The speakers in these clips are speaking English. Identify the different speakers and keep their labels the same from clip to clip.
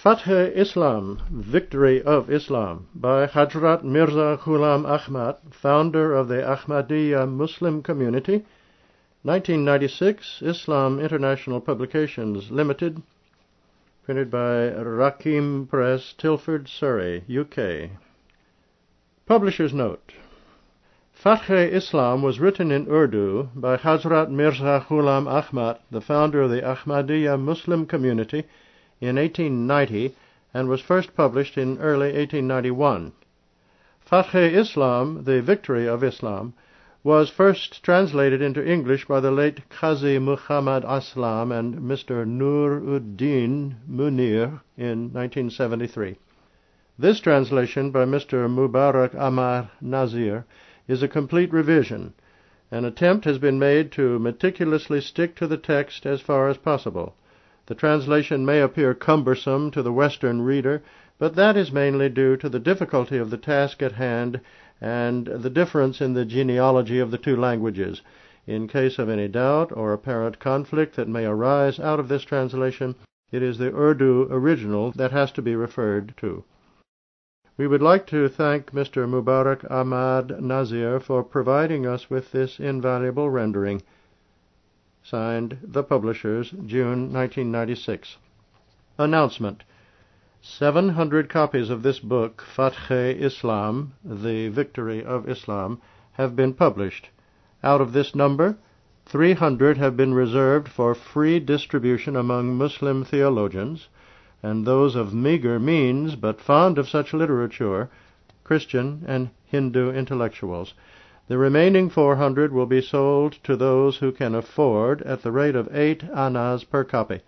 Speaker 1: Fath Islam, Victory of Islam, by Hadhrat Mirza Ghulam Ahmad, founder of the Ahmadiyya Muslim Community, 1996, Islam International Publications Limited, printed by Raqeem Press, Tilford, Surrey, UK. Publisher's Note Fath Islam was written in Urdu by Hazrat Mirza Ghulam Ahmad, the founder of the Ahmadiyya Muslim Community, in 1890 and was first published in early 1891. Fath Islam, The Victory of Islam, was first translated into English by the late Qazi Muhammad Aslam and Mr. Nur ud-Din Munir in 1973. This translation by Mr. Mubarak Ahmad Nazir is a complete revision. An attempt has been made to meticulously stick to the text as far as possible. The translation may appear cumbersome to the Western reader, but that is mainly due to the difficulty of the task at hand and the difference in the genealogy of the two languages. In case of any doubt or apparent conflict that may arise out of this translation, it is the Urdu original that has to be referred to. We would like to thank Mr. Mubarak Ahmad Nazir for providing us with this invaluable rendering. Signed, The Publishers, June 1996. Announcement. Seven hundred copies of this book, Fath Islam, The Victory of Islam, have been published. Out of this number, three hundred have been reserved for free distribution among Muslim theologians, and those of meager means but fond of such literature, Christian and Hindu intellectuals. The remaining four hundred will be sold to those who can afford at the rate of eight annas per copy.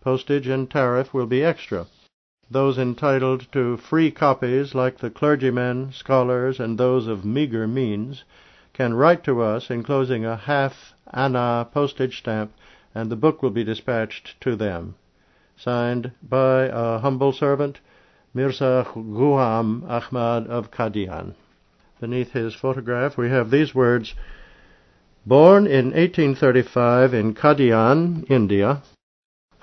Speaker 1: Postage and tariff will be extra. Those entitled to free copies, like the clergymen, scholars, and those of meager means, can write to us enclosing a half anna postage stamp, and the book will be dispatched to them. Signed by a humble servant, Mirza Ghulam Ahmad of Qadian. Beneath his photograph, we have these words Born in 1835 in Qadian, India,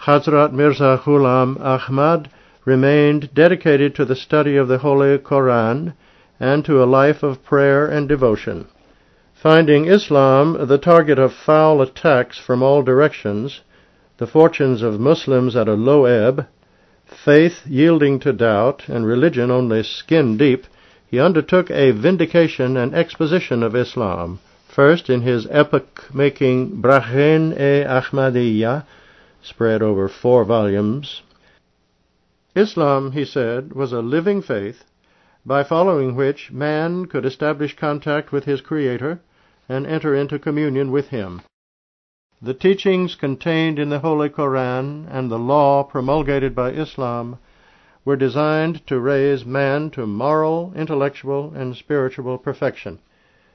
Speaker 1: Hazrat Mirza Ghulam Ahmad remained dedicated to the study of the Holy Koran and to a life of prayer and devotion. Finding Islam the target of foul attacks from all directions, the fortunes of Muslims at a low ebb, faith yielding to doubt, and religion only skin deep, he undertook a vindication and exposition of Islam, first in his epoch-making Barahin-e-Ahmadiyya, spread over four volumes. Islam, he said, was a living faith, by following which man could establish contact with his Creator and enter into communion with Him. The teachings contained in the Holy Koran and the law promulgated by Islam were designed to raise man to moral, intellectual, and spiritual perfection.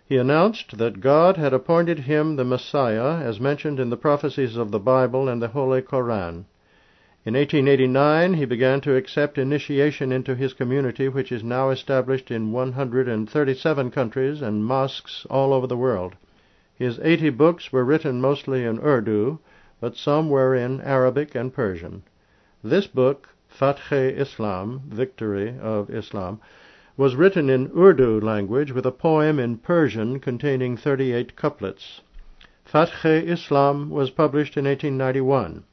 Speaker 1: He announced that God had appointed him the Messiah, as mentioned in the prophecies of the Bible and the Holy Koran. In 1889 he began to accept initiation into his community, which is now established in 137 countries and mosques all over the world. His 80 books were written mostly in Urdu, but some were in Arabic and Persian. This book Fath Islam, Victory of Islam, was written in Urdu language with a poem in Persian containing 38 couplets. Fath Islam was published in 1891.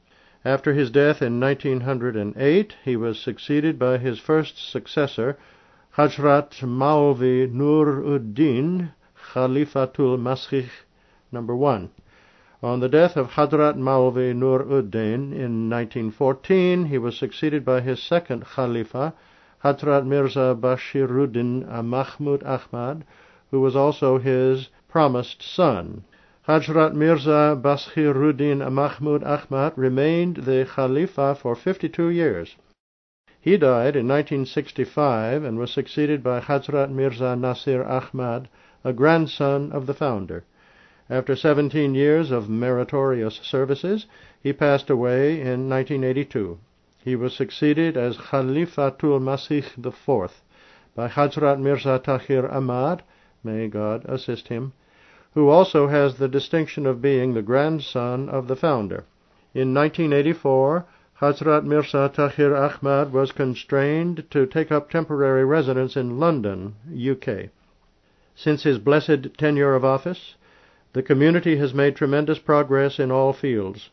Speaker 1: After his death in 1908, he was succeeded by his first successor, Hajrat Maulvi Nur ud-Din Khalifatul Masih No. 1. On the death of Hadrat Maulvi Nur ud-Din in 1914, he was succeeded by his second Khalifa, Hadrat Mirza Bashiruddin Mahmud Ahmad, who was also his promised son. Hadrat Mirza Bashiruddin Mahmud Ahmad remained the Khalifa for 52 years. He died in 1965 and was succeeded by Hadrat Mirza Nasir Ahmad, a grandson of the founder. After 17 years of meritorious services, he passed away in 1982. He was succeeded as Khalifatul Masih IV by Hazrat Mirza Tahir Ahmad, may God assist him, who also has the distinction of being the grandson of the founder. In 1984, Hazrat Mirza Tahir Ahmad was constrained to take up temporary residence in London, UK. Since his blessed tenure of office, the community has made tremendous progress in all fields.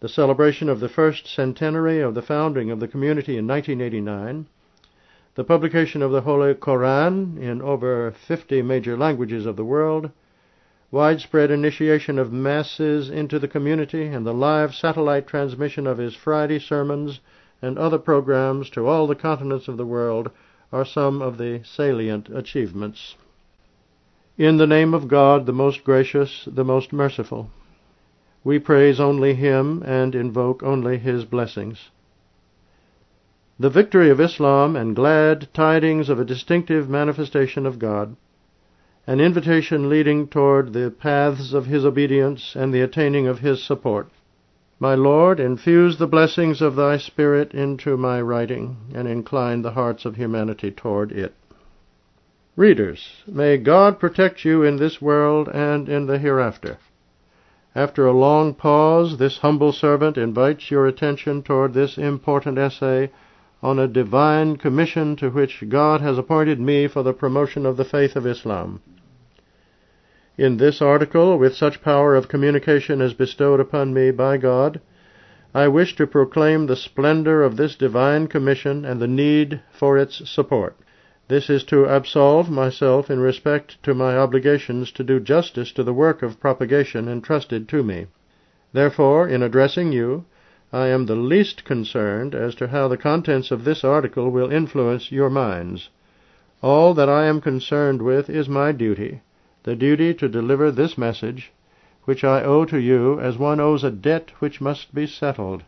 Speaker 1: The celebration of the first centenary of the founding of the community in 1989, the publication of the Holy Koran in over 50 major languages of the world, widespread initiation of masses into the community, and the live satellite transmission of his Friday sermons and other programs to all the continents of the world are some of the salient achievements. In the name of God, the most gracious, the most merciful, we praise only Him and invoke only His blessings. The victory of Islam and glad tidings of a distinctive manifestation of God an invitation leading toward the paths of his obedience and the attaining of his support. My Lord, infuse the blessings of thy Spirit into my writing, and incline the hearts of humanity toward it. Readers, may God protect you in this world and in the hereafter. After a long pause, this humble servant invites your attention toward this important essay on a divine commission to which God has appointed me for the promotion of the faith of Islam. In this article, with such power of communication as bestowed upon me by God, I wish to proclaim the splendor of this divine commission and the need for its support. This is to absolve myself in respect to my obligations to do justice to the work of propagation entrusted to me. Therefore, in addressing you, I am the least concerned as to how the contents of this article will influence your minds. All that I am concerned with is my duty, the duty to deliver this message, which I owe to you as one owes a debt which must be settled.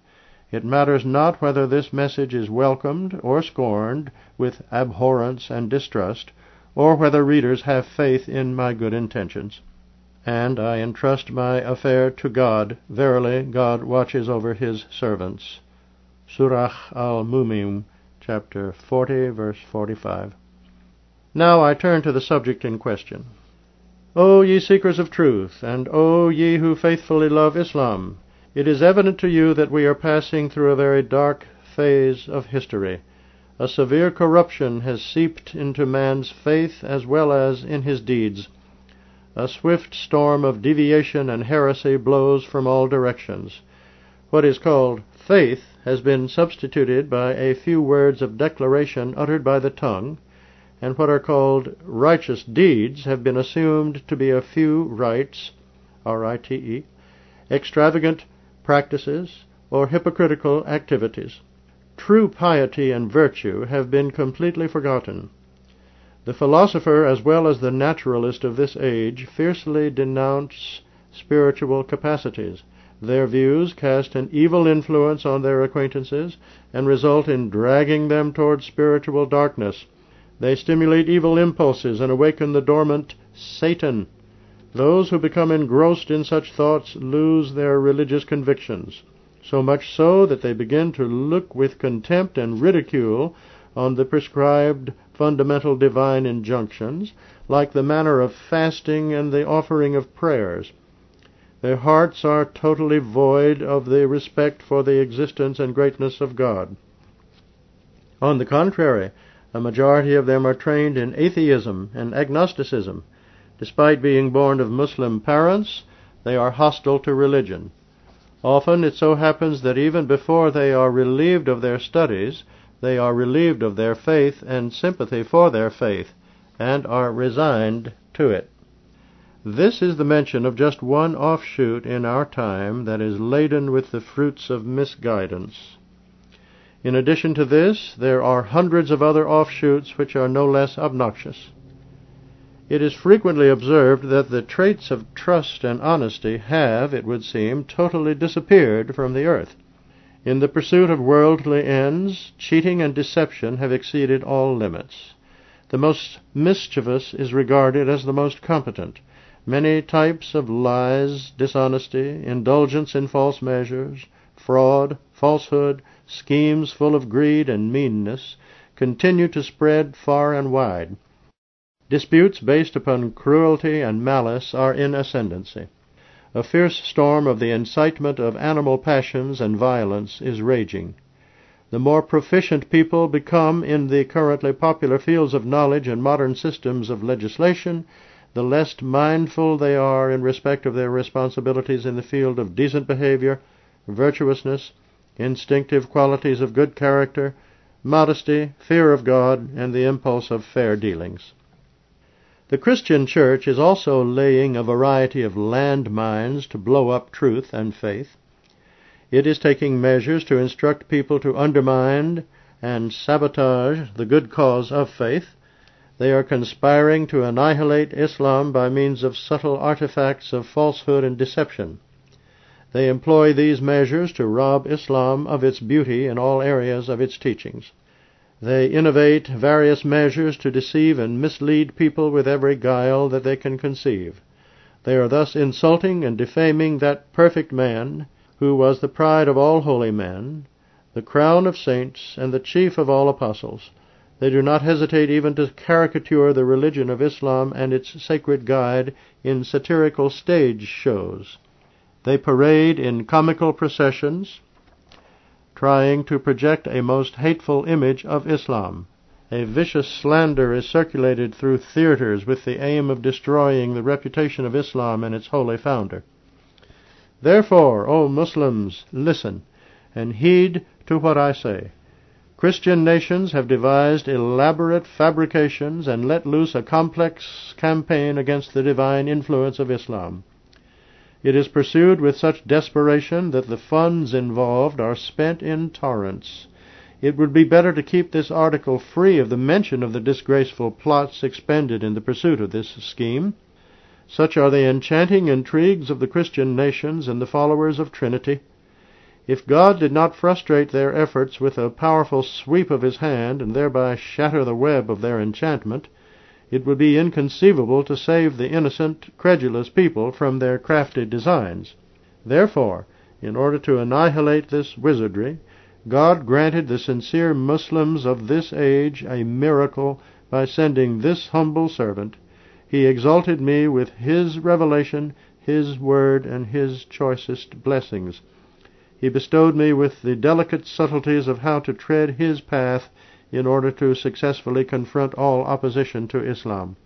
Speaker 1: It matters not whether this message is welcomed or scorned with abhorrence and distrust, or whether readers have faith in my good intentions. And I entrust my affair to God. Verily, God watches over His servants. Surah al-Mu'min, chapter 40, verse 45. Now I turn to the subject in question. O ye seekers of truth, and O ye who faithfully love Islam, it is evident to you that we are passing through a very dark phase of history. A severe corruption has seeped into man's faith as well as in his deeds. A swift storm of deviation and heresy blows from all directions. What is called faith has been substituted by a few words of declaration uttered by the tongue, and what are called righteous deeds have been assumed to be a few rites, R-I-T-E, extravagant practices, or hypocritical activities. True piety and virtue have been completely forgotten. The philosopher as well as the naturalist of this age fiercely denounce spiritual capacities. Their views cast an evil influence on their acquaintances and result in dragging them toward spiritual darkness. They stimulate evil impulses and awaken the dormant Satan. Those who become engrossed in such thoughts lose their religious convictions, so much so that they begin to look with contempt and ridicule on the prescribed fundamental divine injunctions, like the manner of fasting and the offering of prayers. Their hearts are totally void of the respect for the existence and greatness of God. On the contrary, a majority of them are trained in atheism and agnosticism. Despite being born of Muslim parents, they are hostile to religion. Often it so happens that even before they are relieved of their studies, they are relieved of their faith and sympathy for their faith, and are resigned to it. This is the mention of just one offshoot in our time that is laden with the fruits of misguidance. In addition to this, there are hundreds of other offshoots which are no less obnoxious. It is frequently observed that the traits of trust and honesty have, it would seem, totally disappeared from the earth. In the pursuit of worldly ends, cheating and deception have exceeded all limits. The most mischievous is regarded as the most competent. Many types of lies, dishonesty, indulgence in false measures, fraud, falsehood, schemes full of greed and meanness, continue to spread far and wide. Disputes based upon cruelty and malice are in ascendancy. a fierce storm of the incitement of animal passions and violence is raging. The more proficient people become in the currently popular fields of knowledge and modern systems of legislation, the less mindful they are in respect of their responsibilities in the field of decent behavior, virtuousness, instinctive qualities of good character, modesty, fear of God, and the impulse of fair dealings. The Christian church is also laying a variety of landmines to blow up truth and faith. It is taking measures to instruct people to undermine and sabotage the good cause of faith. They are conspiring to annihilate Islam by means of subtle artifacts of falsehood and deception. They employ these measures to rob Islam of its beauty in all areas of its teachings. They innovate various measures to deceive and mislead people with every guile that they can conceive. They are thus insulting and defaming that perfect man who was the pride of all holy men, the crown of saints, and the chief of all apostles. They do not hesitate even to caricature the religion of Islam and its sacred guide in satirical stage shows. They parade in comical processions, trying to project a most hateful image of Islam. A vicious slander is circulated through theaters with the aim of destroying the reputation of Islam and its holy founder. Therefore, O Muslims, listen and heed to what I say. Christian nations have devised elaborate fabrications and let loose a complex campaign against the divine influence of Islam. It is pursued with such desperation that the funds involved are spent in torrents. It would be better to keep this article free of the mention of the disgraceful plots expended in the pursuit of this scheme. Such are the enchanting intrigues of the Christian nations and the followers of Trinity. If God did not frustrate their efforts with a powerful sweep of his hand and thereby shatter the web of their enchantment, it would be inconceivable to save the innocent, credulous people from their crafty designs. Therefore, in order to annihilate this wizardry, God granted the sincere Muslims of this age a miracle by sending this humble servant. He exalted me with His revelation, His word, and His choicest blessings. He bestowed me with the delicate subtleties of how to tread His path in order to successfully confront all opposition to Islam.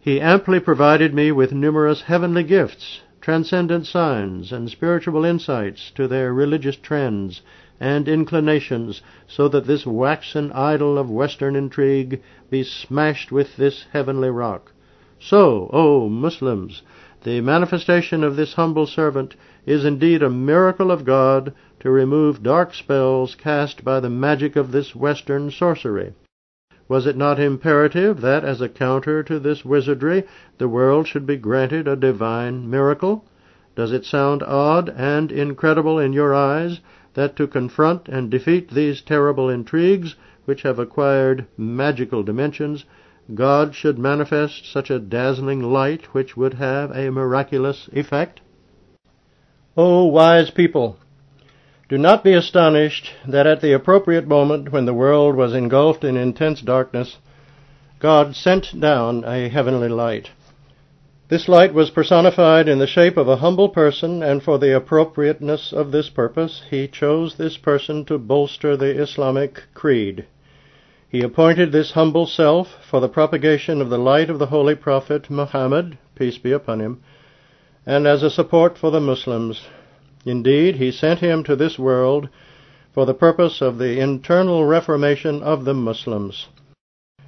Speaker 1: He amply provided me with numerous heavenly gifts, transcendent signs, and spiritual insights to their religious trends and inclinations, so that this waxen idol of Western intrigue be smashed with this heavenly rock. So, O Muslims, the manifestation of this humble servant is indeed a miracle of God to remove dark spells cast by the magic of this Western sorcery. Was it not imperative that, as a counter to this wizardry, the world should be granted a divine miracle? Does it sound odd and incredible in your eyes that to confront and defeat these terrible intrigues, which have acquired magical dimensions, God should manifest such a dazzling light which would have a miraculous effect? O wise people, do not be astonished that at the appropriate moment when the world was engulfed in intense darkness, God sent down a heavenly light. This light was personified in the shape of a humble person, and for the appropriateness of this purpose, he chose this person to bolster the Islamic creed. He appointed this humble self for the propagation of the light of the holy prophet Muhammad, peace be upon him, and as a support for the Muslims. Indeed, he sent him to this world for the purpose of the internal reformation of the Muslims.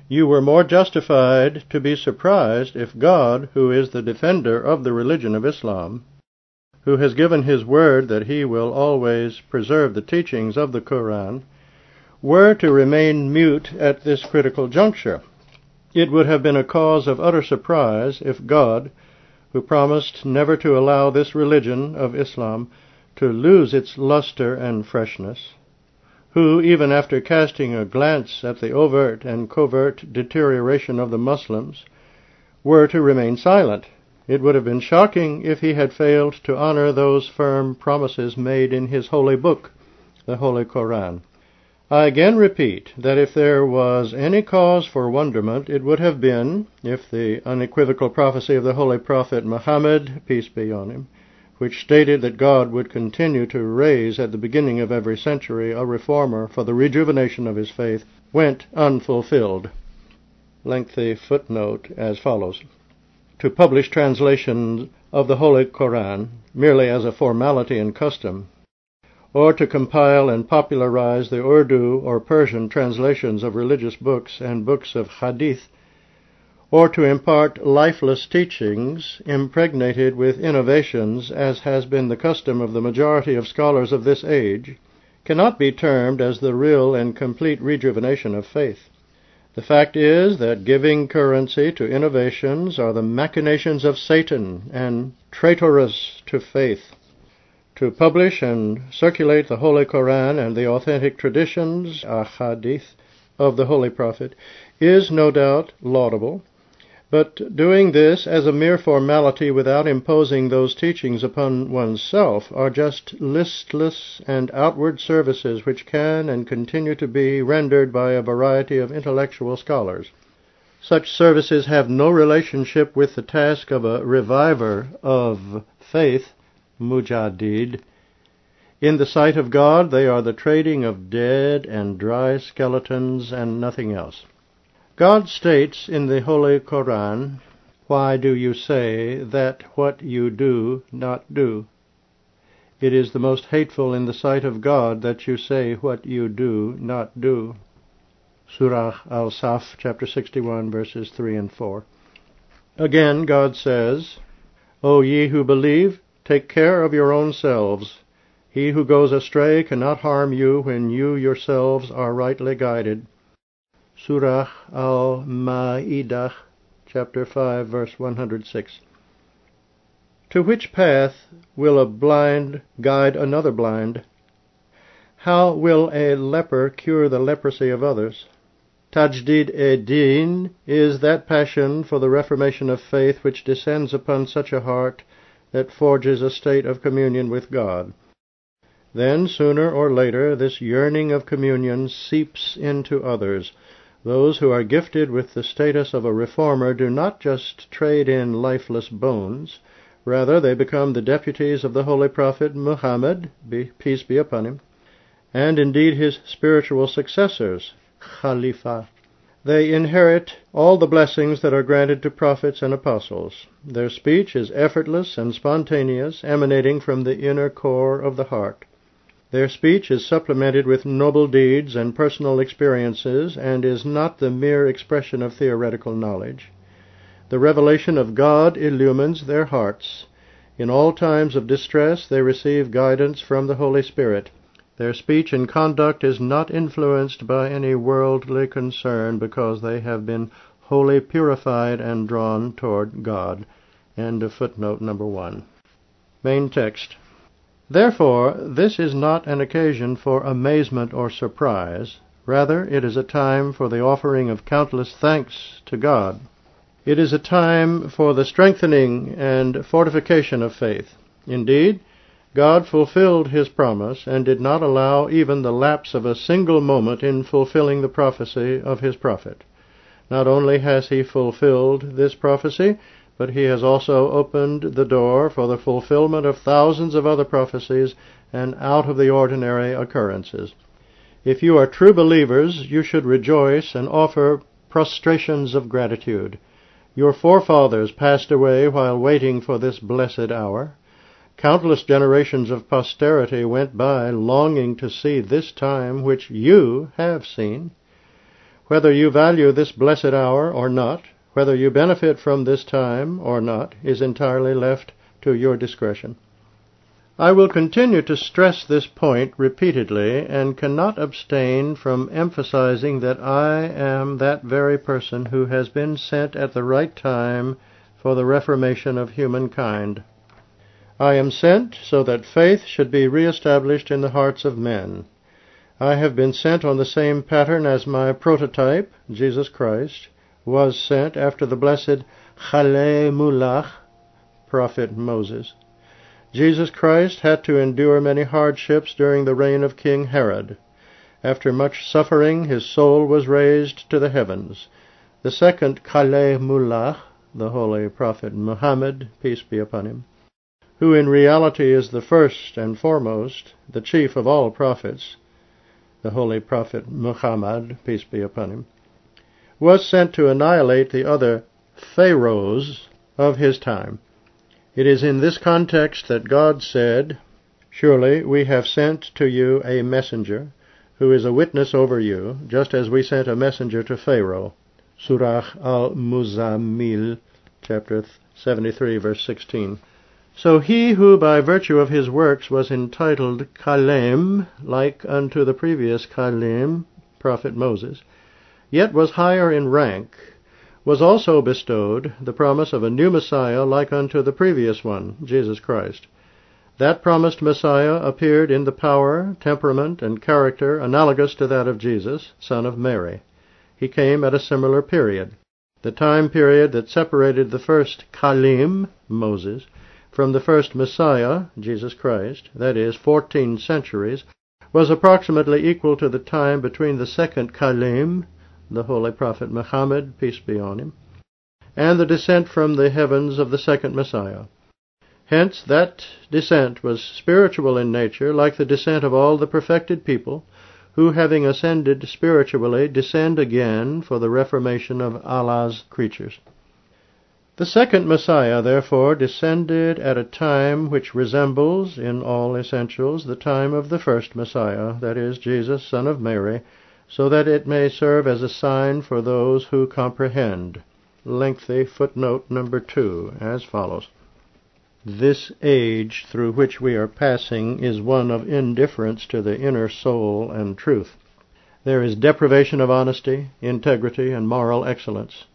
Speaker 1: You were more justified to be surprised if God, who is the defender of the religion of Islam, who has given his word that he will always preserve the teachings of the Koran, were to remain mute at this critical juncture. It would have been a cause of utter surprise if God, who promised never to allow this religion of Islam to lose its luster and freshness, who, even after casting a glance at the overt and covert deterioration of the Muslims, were to remain silent. It would have been shocking if he had failed to honor those firm promises made in his holy book, the Holy Koran. I again repeat that if there was any cause for wonderment, it would have been if the unequivocal prophecy of the holy prophet Muhammad, peace be on him, which stated that God would continue to raise at the beginning of every century a reformer for the rejuvenation of his faith, went unfulfilled. Lengthy footnote as follows. To publish translations of the Holy Koran merely as a formality and custom, or to compile and popularize the Urdu or Persian translations of religious books and books of hadith or to impart lifeless teachings impregnated with innovations, as has been the custom of the majority of scholars of this age, cannot be termed as the real and complete rejuvenation of faith. The fact is that giving currency to innovations are the machinations of Satan and traitorous to faith. To publish and circulate the Holy Koran and the authentic traditions, ahadith, of the Holy Prophet is no doubt laudable, but doing this as a mere formality without imposing those teachings upon oneself are just listless and outward services which can and continue to be rendered by a variety of intellectual scholars. Such services have no relationship with the task of a reviver of faith, mujaddid. In the sight of God, they are the trading of dead and dry skeletons and nothing else. God states in the Holy Koran, Why do you say that what you do not do? It is the most hateful in the sight of God that you say what you do not do. Surah Al-Saf, chapter 61, verses 3 and 4. Again, God says, O ye who believe, take care of your own selves. He who goes astray cannot harm you when you yourselves are rightly guided. Surah Al-Ma'idah, chapter 5, verse 106. To which path will a blind guide another blind? How will a leper cure the leprosy of others? Tajdid e din is that passion for the reformation of faith which descends upon such a heart that forges a state of communion with God. Then, sooner or later, this yearning of communion seeps into others, those who are gifted with the status of a reformer do not just trade in lifeless bones, rather they become the deputies of the Holy Prophet Muhammad, peace be upon him, and indeed his spiritual successors, Khalifa. They inherit all the blessings that are granted to prophets and apostles. Their speech is effortless and spontaneous, emanating from the inner core of the heart. Their speech is supplemented with noble deeds and personal experiences and is not the mere expression of theoretical knowledge. The revelation of God illumines their hearts. In all times of distress they receive guidance from the Holy Spirit. Their speech and conduct is not influenced by any worldly concern because they have been wholly purified and drawn toward God. End of footnote number one. Main text. Therefore, this is not an occasion for amazement or surprise. Rather, it is a time for the offering of countless thanks to God. It is a time for the strengthening and fortification of faith. Indeed, God fulfilled his promise and did not allow even the lapse of a single moment in fulfilling the prophecy of his prophet. Not only has he fulfilled this prophecy, but he has also opened the door for the fulfillment of thousands of other prophecies and out of the ordinary occurrences. If you are true believers, you should rejoice and offer prostrations of gratitude. Your forefathers passed away while waiting for this blessed hour. Countless generations of posterity went by longing to see this time which you have seen. Whether you value this blessed hour or not, whether you benefit from this time or not is entirely left to your discretion. I will continue to stress this point repeatedly and cannot abstain from emphasizing that I am that very person who has been sent at the right time for the reformation of humankind. I am sent so that faith should be reestablished in the hearts of men. I have been sent on the same pattern as my prototype, Jesus Christ, was sent after the blessed Kalimullah, prophet Moses. Jesus Christ had to endure many hardships during the reign of King Herod. After much suffering, his soul was raised to the heavens. The second Kalimullah, the holy prophet Muhammad, peace be upon him, who in reality is the first and foremost, the chief of all prophets, the holy prophet Muhammad, peace be upon him, was sent to annihilate the other pharaohs of his time. It is in this context that God said, Surely we have sent to you a messenger, who is a witness over you, just as we sent a messenger to Pharaoh. Surah al-Muzammil, chapter 73, verse 16. So he who by virtue of his works was entitled Kalim, like unto the previous Kalim, prophet Moses, yet was higher in rank, was also bestowed the promise of a new Messiah like unto the previous one, Jesus Christ. That promised Messiah appeared in the power, temperament, and character analogous to that of Jesus, son of Mary. He came at a similar period. The time period that separated the first Kalim, Moses, from the first Messiah, Jesus Christ, that is, fourteen centuries, was approximately equal to the time between the second Kalim, the holy prophet Muhammad, peace be on him, and the descent from the heavens of the second Messiah. Hence, that descent was spiritual in nature, like the descent of all the perfected people, who, having ascended spiritually, descend again for the reformation of Allah's creatures. The second Messiah, therefore, descended at a time which resembles, in all essentials, the time of the first Messiah, that is, Jesus, son of Mary, so that it may serve as a sign for those who comprehend. Lengthy footnote number two, as follows. This age through which we are passing is one of indifference to the inner soul and truth. There is deprivation of honesty, integrity, and moral excellence.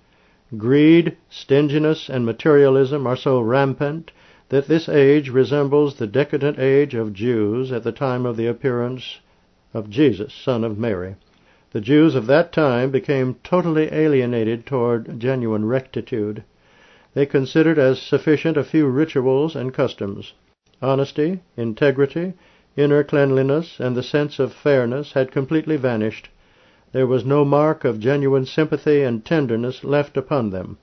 Speaker 1: Greed, stinginess, and materialism are so rampant that this age resembles the decadent age of Jews at the time of the appearance of Jesus, son of Mary. The Jews of that time became totally alienated toward genuine rectitude. They considered as sufficient a few rituals and customs. Honesty, integrity, inner cleanliness, and the sense of fairness had completely vanished. There was no mark of genuine sympathy and tenderness left upon them.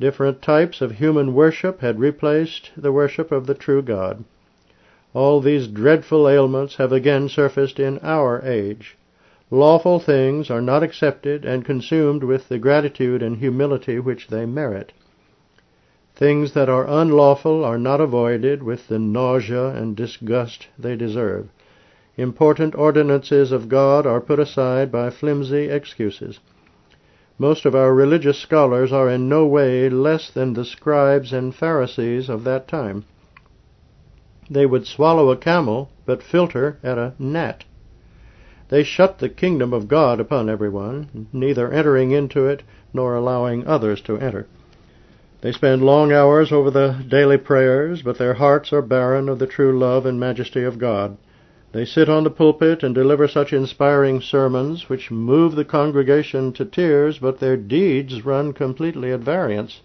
Speaker 1: Different types of human worship had replaced the worship of the true God. All these dreadful ailments have again surfaced in our age. Lawful things are not accepted and consumed with the gratitude and humility which they merit. Things that are unlawful are not avoided with the nausea and disgust they deserve. Important ordinances of God are put aside by flimsy excuses. Most of our religious scholars are in no way less than the scribes and Pharisees of that time. They would swallow a camel, but filter at a gnat. They shut the kingdom of God upon everyone, neither entering into it nor allowing others to enter. They spend long hours over the daily prayers, but their hearts are barren of the true love and majesty of God. They sit on the pulpit and deliver such inspiring sermons which move the congregation to tears, but their deeds run completely at variance.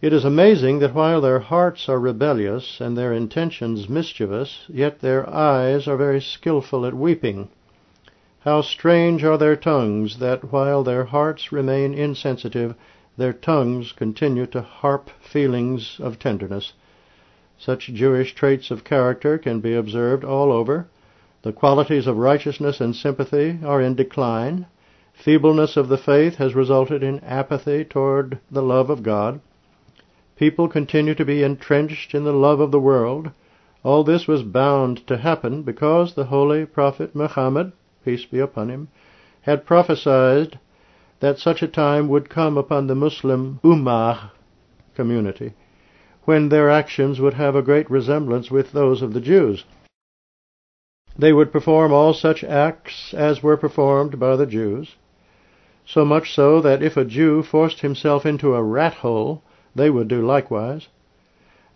Speaker 1: It is amazing that while their hearts are rebellious and their intentions mischievous, yet their eyes are very skilful at weeping. How strange are their tongues, that while their hearts remain insensitive, their tongues continue to harp feelings of tenderness. Such Jewish traits of character can be observed all over. The qualities of righteousness and sympathy are in decline. Feebleness of the faith has resulted in apathy toward the love of God. People continue to be entrenched in the love of the world. All this was bound to happen because the holy prophet Muhammad, peace be upon him, had prophesied that such a time would come upon the Muslim Ummah community when their actions would have a great resemblance with those of the Jews. They would perform all such acts as were performed by the Jews, so much so that if a Jew forced himself into a rat hole, they would do likewise.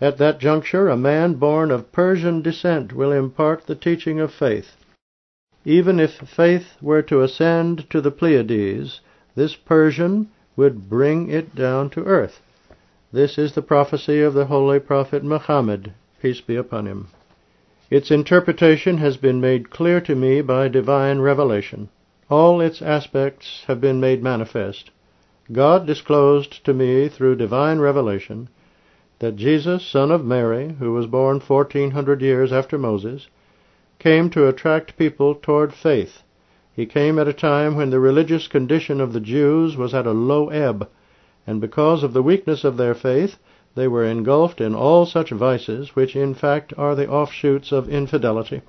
Speaker 1: At that juncture, a man born of Persian descent will impart the teaching of faith. Even if faith were to ascend to the Pleiades, this Persian would bring it down to earth. This is the prophecy of the holy prophet Muhammad, peace be upon him. Its interpretation has been made clear to me by divine revelation. All its aspects have been made manifest. God disclosed to me through divine revelation that Jesus, son of Mary, who was born fourteen hundred years after Moses, came to attract people toward faith. He came at a time when the religious condition of the Jews was at a low ebb, and because of the weakness of their faith, they were engulfed in all such vices, which in fact are the offshoots of infidelity.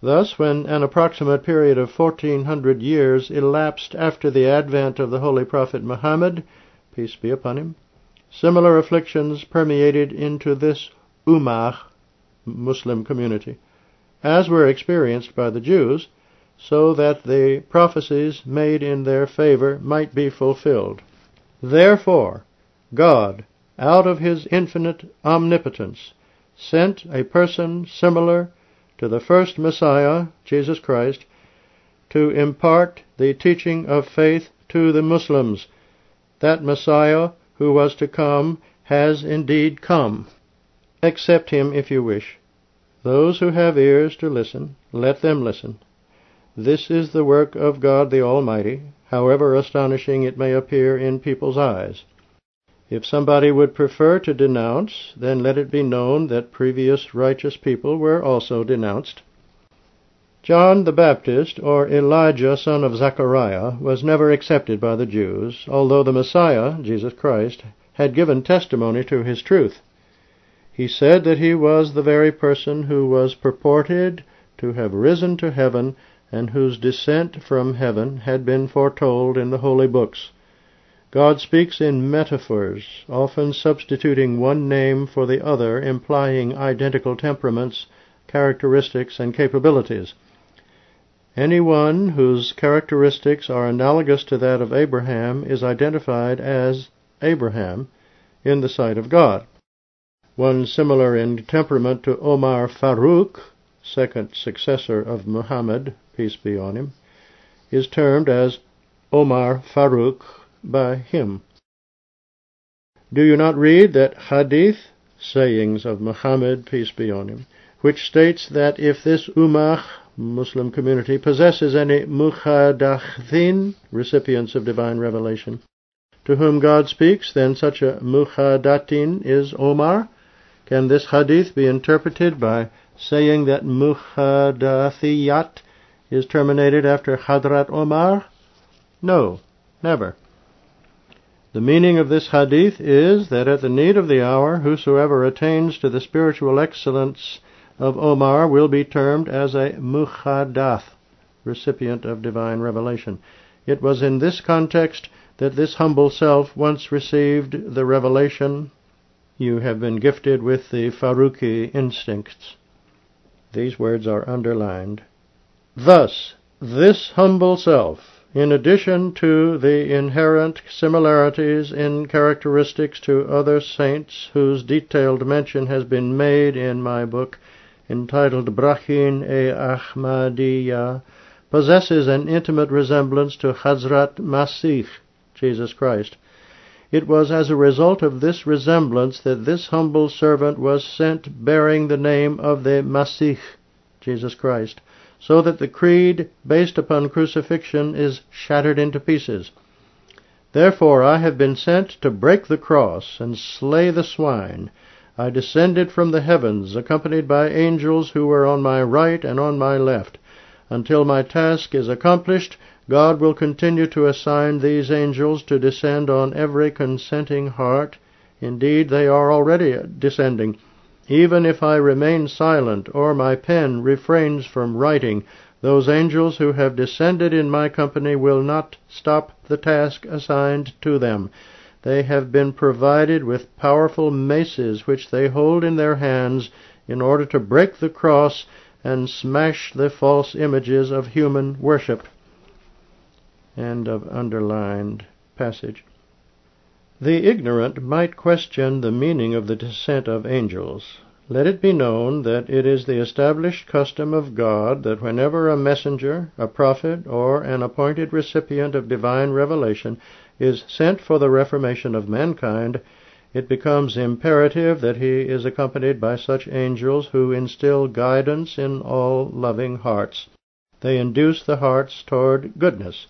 Speaker 1: Thus, when an approximate period of fourteen hundred years elapsed after the advent of the holy prophet Muhammad, peace be upon him, similar afflictions permeated into this Ummah Muslim community, as were experienced by the Jews, so that the prophecies made in their favor might be fulfilled. Therefore, God, out of his infinite omnipotence, sent a person similar to the first Messiah, Jesus Christ, to impart the teaching of faith to the Muslims. That Messiah who was to come has indeed come. Accept him if you wish. Those who have ears to listen, let them listen. This is the work of God the Almighty, however astonishing it may appear in people's eyes. If somebody would prefer to denounce, then let it be known that previous righteous people were also denounced. John the Baptist, or Elijah son of Zechariah, was never accepted by the Jews, although the Messiah, Jesus Christ, had given testimony to his truth. He said that he was the very person who was purported to have risen to heaven and whose descent from heaven had been foretold in the holy books. God speaks in metaphors, often substituting one name for the other, implying identical temperaments, characteristics, and capabilities. Anyone whose characteristics are analogous to that of Abraham is identified as Abraham in the sight of God. One similar in temperament to Omar Farouk, second successor of Muhammad, peace be on him, is termed as Omar Farouk by him. Do you not read that hadith, sayings of Muhammad, peace be on him, which states that if this ummah, Muslim community, possesses any muhaddathin, recipients of divine revelation, to whom God speaks, then such a muhaddatin is Omar? Can this hadith be interpreted by saying that muhadathiyat is terminated after Hadrat Omar? No, never. The meaning of this hadith is that at the need of the hour, whosoever attains to the spiritual excellence of Omar will be termed as a muhadath, recipient of divine revelation. It was in this context that this humble self once received the revelation, You have been gifted with the Faruqi instincts. These words are underlined. Thus, this humble self in addition to the inherent similarities in characteristics to other saints whose detailed mention has been made in my book entitled Barahin-e-Ahmadiyya, possesses an intimate resemblance to Hazrat Masih, Jesus Christ. It was as a result of this resemblance that this humble servant was sent bearing the name of the Masih, Jesus Christ so that the creed based upon crucifixion is shattered into pieces. Therefore I have been sent to break the cross and slay the swine. I descended from the heavens, accompanied by angels who were on my right and on my left. Until my task is accomplished, God will continue to assign these angels to descend on every consenting heart. Indeed, they are already descending. Even if I remain silent, or my pen refrains from writing, those angels who have descended in my company will not stop the task assigned to them. They have been provided with powerful maces which they hold in their hands in order to break the cross and smash the false images of human worship. End of underlined passage. The ignorant might question the meaning of the descent of angels. Let it be known that it is the established custom of God that whenever a messenger, a prophet, or an appointed recipient of divine revelation is sent for the reformation of mankind, it becomes imperative that he is accompanied by such angels who instill guidance in all loving hearts. They induce the hearts toward goodness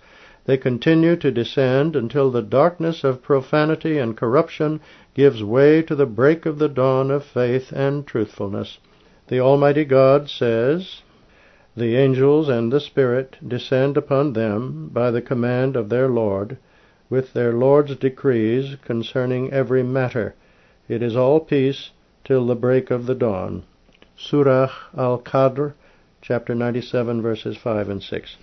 Speaker 1: They continue to descend until the darkness of profanity and corruption gives way to the break of the dawn of faith and truthfulness. The Almighty God says, The angels and the Spirit descend upon them by the command of their Lord, with their Lord's decrees concerning every matter. It is all peace till the break of the dawn. Surah Al-Qadr, chapter 97, verses 5 and 6.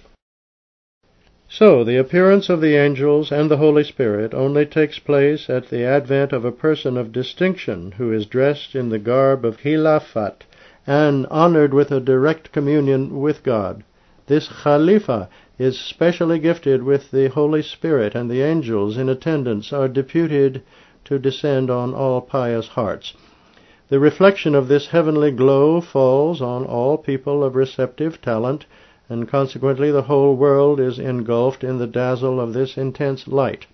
Speaker 1: So, the appearance of the angels and the Holy Spirit only takes place at the advent of a person of distinction who is dressed in the garb of Khilafat and honored with a direct communion with God. This Khalifa is specially gifted with the Holy Spirit, and the angels in attendance are deputed to descend on all pious hearts. The reflection of this heavenly glow falls on all people of receptive talent and consequently the whole world is engulfed in the dazzle of this intense light.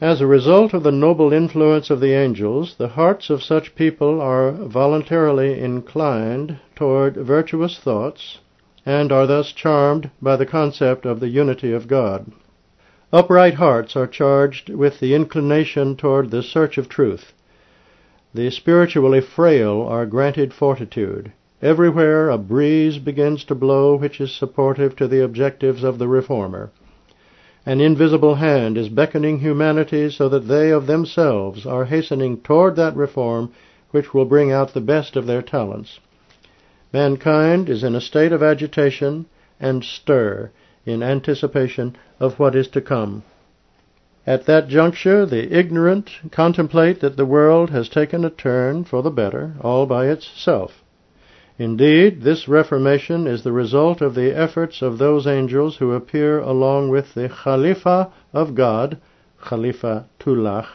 Speaker 1: As a result of the noble influence of the angels, the hearts of such people are voluntarily inclined toward virtuous thoughts, and are thus charmed by the concept of the unity of God. Upright hearts are charged with the inclination toward the search of truth. The spiritually frail are granted fortitude. Everywhere a breeze begins to blow which is supportive to the objectives of the reformer. An invisible hand is beckoning humanity so that they of themselves are hastening toward that reform which will bring out the best of their talents. Mankind is in a state of agitation and stir in anticipation of what is to come. At that juncture, the ignorant contemplate that the world has taken a turn for the better all by itself. Indeed, this reformation is the result of the efforts of those angels who appear along with the Khalifa of God, Khalifa Tullah,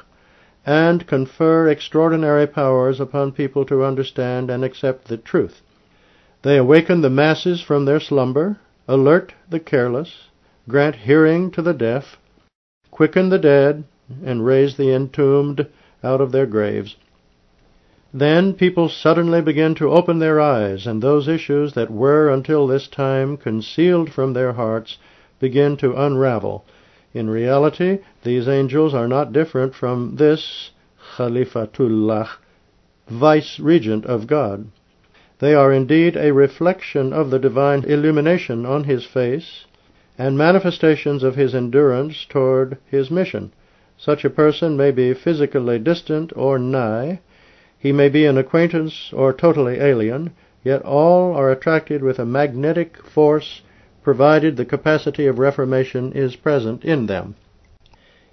Speaker 1: and confer extraordinary powers upon people to understand and accept the truth. They awaken the masses from their slumber, alert the careless, grant hearing to the deaf, quicken the dead, and raise the entombed out of their graves. Then people suddenly begin to open their eyes, and those issues that were until this time concealed from their hearts begin to unravel. In reality, these angels are not different from this Khalifatullah, vice regent of God. They are indeed a reflection of the divine illumination on his face and manifestations of his endurance toward his mission. Such a person may be physically distant or nigh, he may be an acquaintance or totally alien, yet all are attracted with a magnetic force provided the capacity of reformation is present in them.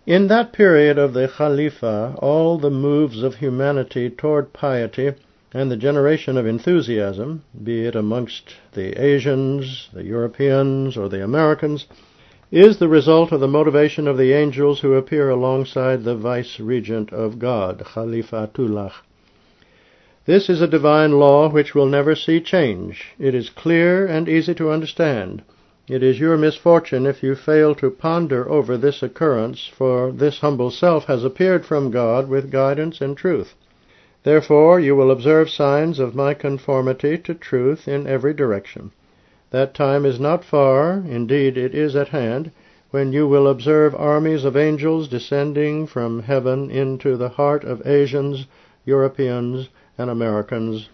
Speaker 1: In that period of the Khalifa, all the moves of humanity toward piety and the generation of enthusiasm, be it amongst the Asians, the Europeans, or the Americans, is the result of the motivation of the angels who appear alongside the vice regent of God, Khalifa Khalifatullah. This is a divine law which will never see change. It is clear and easy to understand. It is your misfortune if you fail to ponder over this occurrence, for this humble self has appeared from God with guidance and truth. Therefore you will observe signs of my conformity to truth in every direction. That time is not far, indeed it is at hand, when you will observe armies of angels descending from heaven into the heart of Asians, Europeans, and Americans.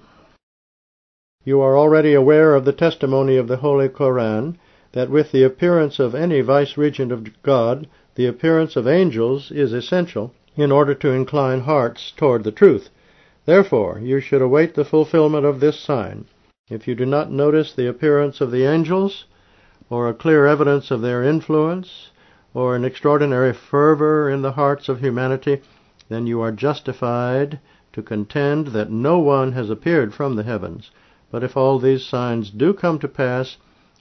Speaker 1: You are already aware of the testimony of the Holy Koran that with the appearance of any vice-regent of God, the appearance of angels is essential in order to incline hearts toward the truth. Therefore, you should await the fulfillment of this sign. If you do not notice the appearance of the angels, or a clear evidence of their influence, or an extraordinary fervor in the hearts of humanity, then you are justified to contend that no one has appeared from the heavens. But if all these signs do come to pass,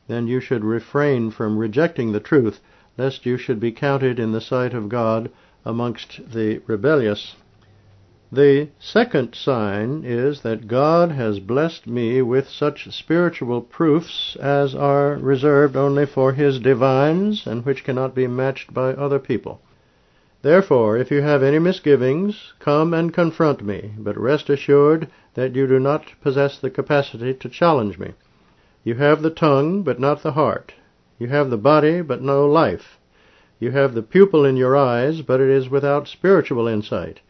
Speaker 1: then you should refrain from rejecting the truth, lest you should be counted in the sight of God amongst the rebellious. The second sign is that God has blessed me with such spiritual proofs as are reserved only for His divines and which cannot be matched by other people. Therefore, if you have any misgivings, come and confront me, but rest assured that you do not possess the capacity to challenge me. You have the tongue, but not the heart. You have the body, but no life. You have the pupil in your eyes, but it is without spiritual insight.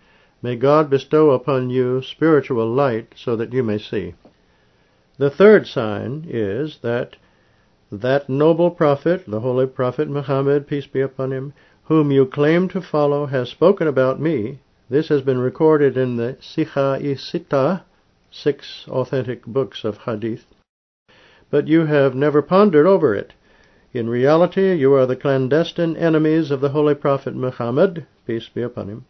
Speaker 1: May God bestow upon you spiritual light so that you may see. The third sign is that that noble prophet, the holy prophet Muhammad, peace be upon him, whom you claim to follow, has spoken about me. This has been recorded in the Sihah Sitta, six authentic books of hadith. But you have never pondered over it. In reality, you are the clandestine enemies of the Holy Prophet Muhammad, peace be upon him,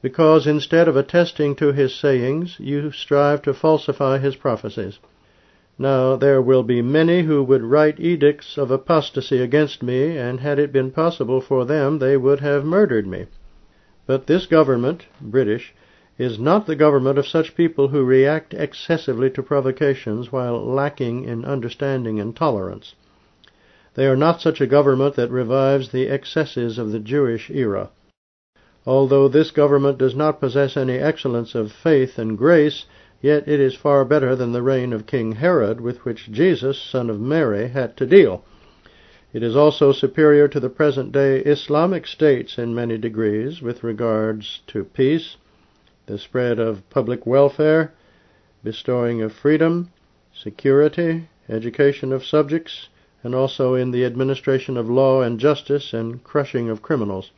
Speaker 1: because instead of attesting to his sayings, you strive to falsify his prophecies. Now there will be many who would write edicts of apostasy against me, and had it been possible for them, they would have murdered me. But this government, British, is not the government of such people who react excessively to provocations while lacking in understanding and tolerance. They are not such a government that revives the excesses of the Jewish era. Although this government does not possess any excellence of faith and grace, yet it is far better than the reign of King Herod with which Jesus, son of Mary, had to deal. It is also superior to the present day Islamic states in many degrees with regards to peace, the spread of public welfare, bestowing of freedom, security, education of subjects, and also in the administration of law and justice and crushing of criminals.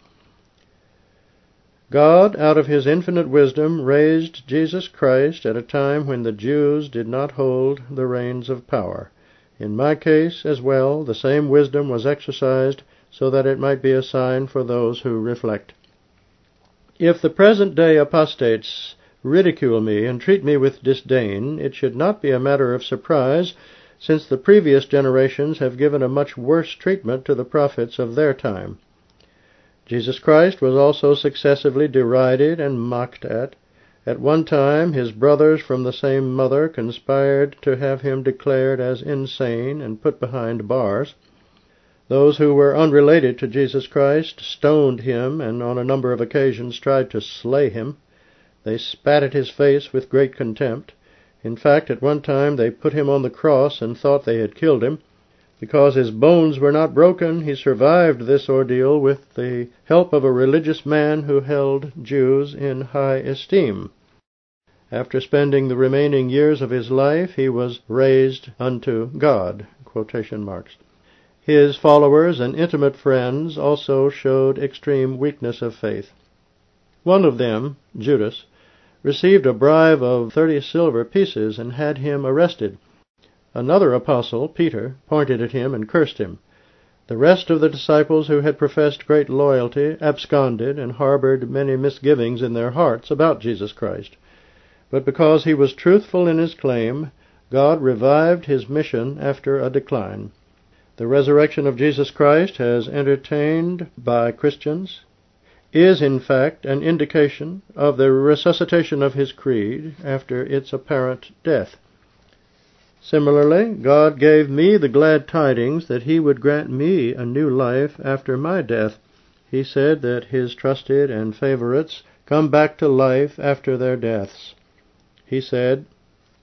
Speaker 1: God, out of his infinite wisdom, raised Jesus Christ at a time when the Jews did not hold the reins of power. In my case, as well, the same wisdom was exercised so that it might be a sign for those who reflect. If the present day apostates ridicule me and treat me with disdain, it should not be a matter of surprise since the previous generations have given a much worse treatment to the prophets of their time. Jesus Christ was also successively derided and mocked at. At one time his brothers from the same mother conspired to have him declared as insane and put behind bars. Those who were unrelated to Jesus Christ stoned him and on a number of occasions tried to slay him. They spat at his face with great contempt. In fact, at one time they put him on the cross and thought they had killed him. Because his bones were not broken, he survived this ordeal with the help of a religious man who held Jews in high esteem. After spending the remaining years of his life, he was raised unto God. His followers and intimate friends also showed extreme weakness of faith. One of them, Judas, received a bribe of thirty silver pieces and had him arrested. Another apostle, Peter, pointed at him and cursed him. The rest of the disciples who had professed great loyalty absconded and harbored many misgivings in their hearts about Jesus Christ. But because he was truthful in his claim, God revived his mission after a decline. The resurrection of Jesus Christ has entertained by Christians is in fact an indication of the resuscitation of his creed after its apparent death. Similarly, God gave me the glad tidings that he would grant me a new life after my death. He said that his trusted and favorites come back to life after their deaths. He said,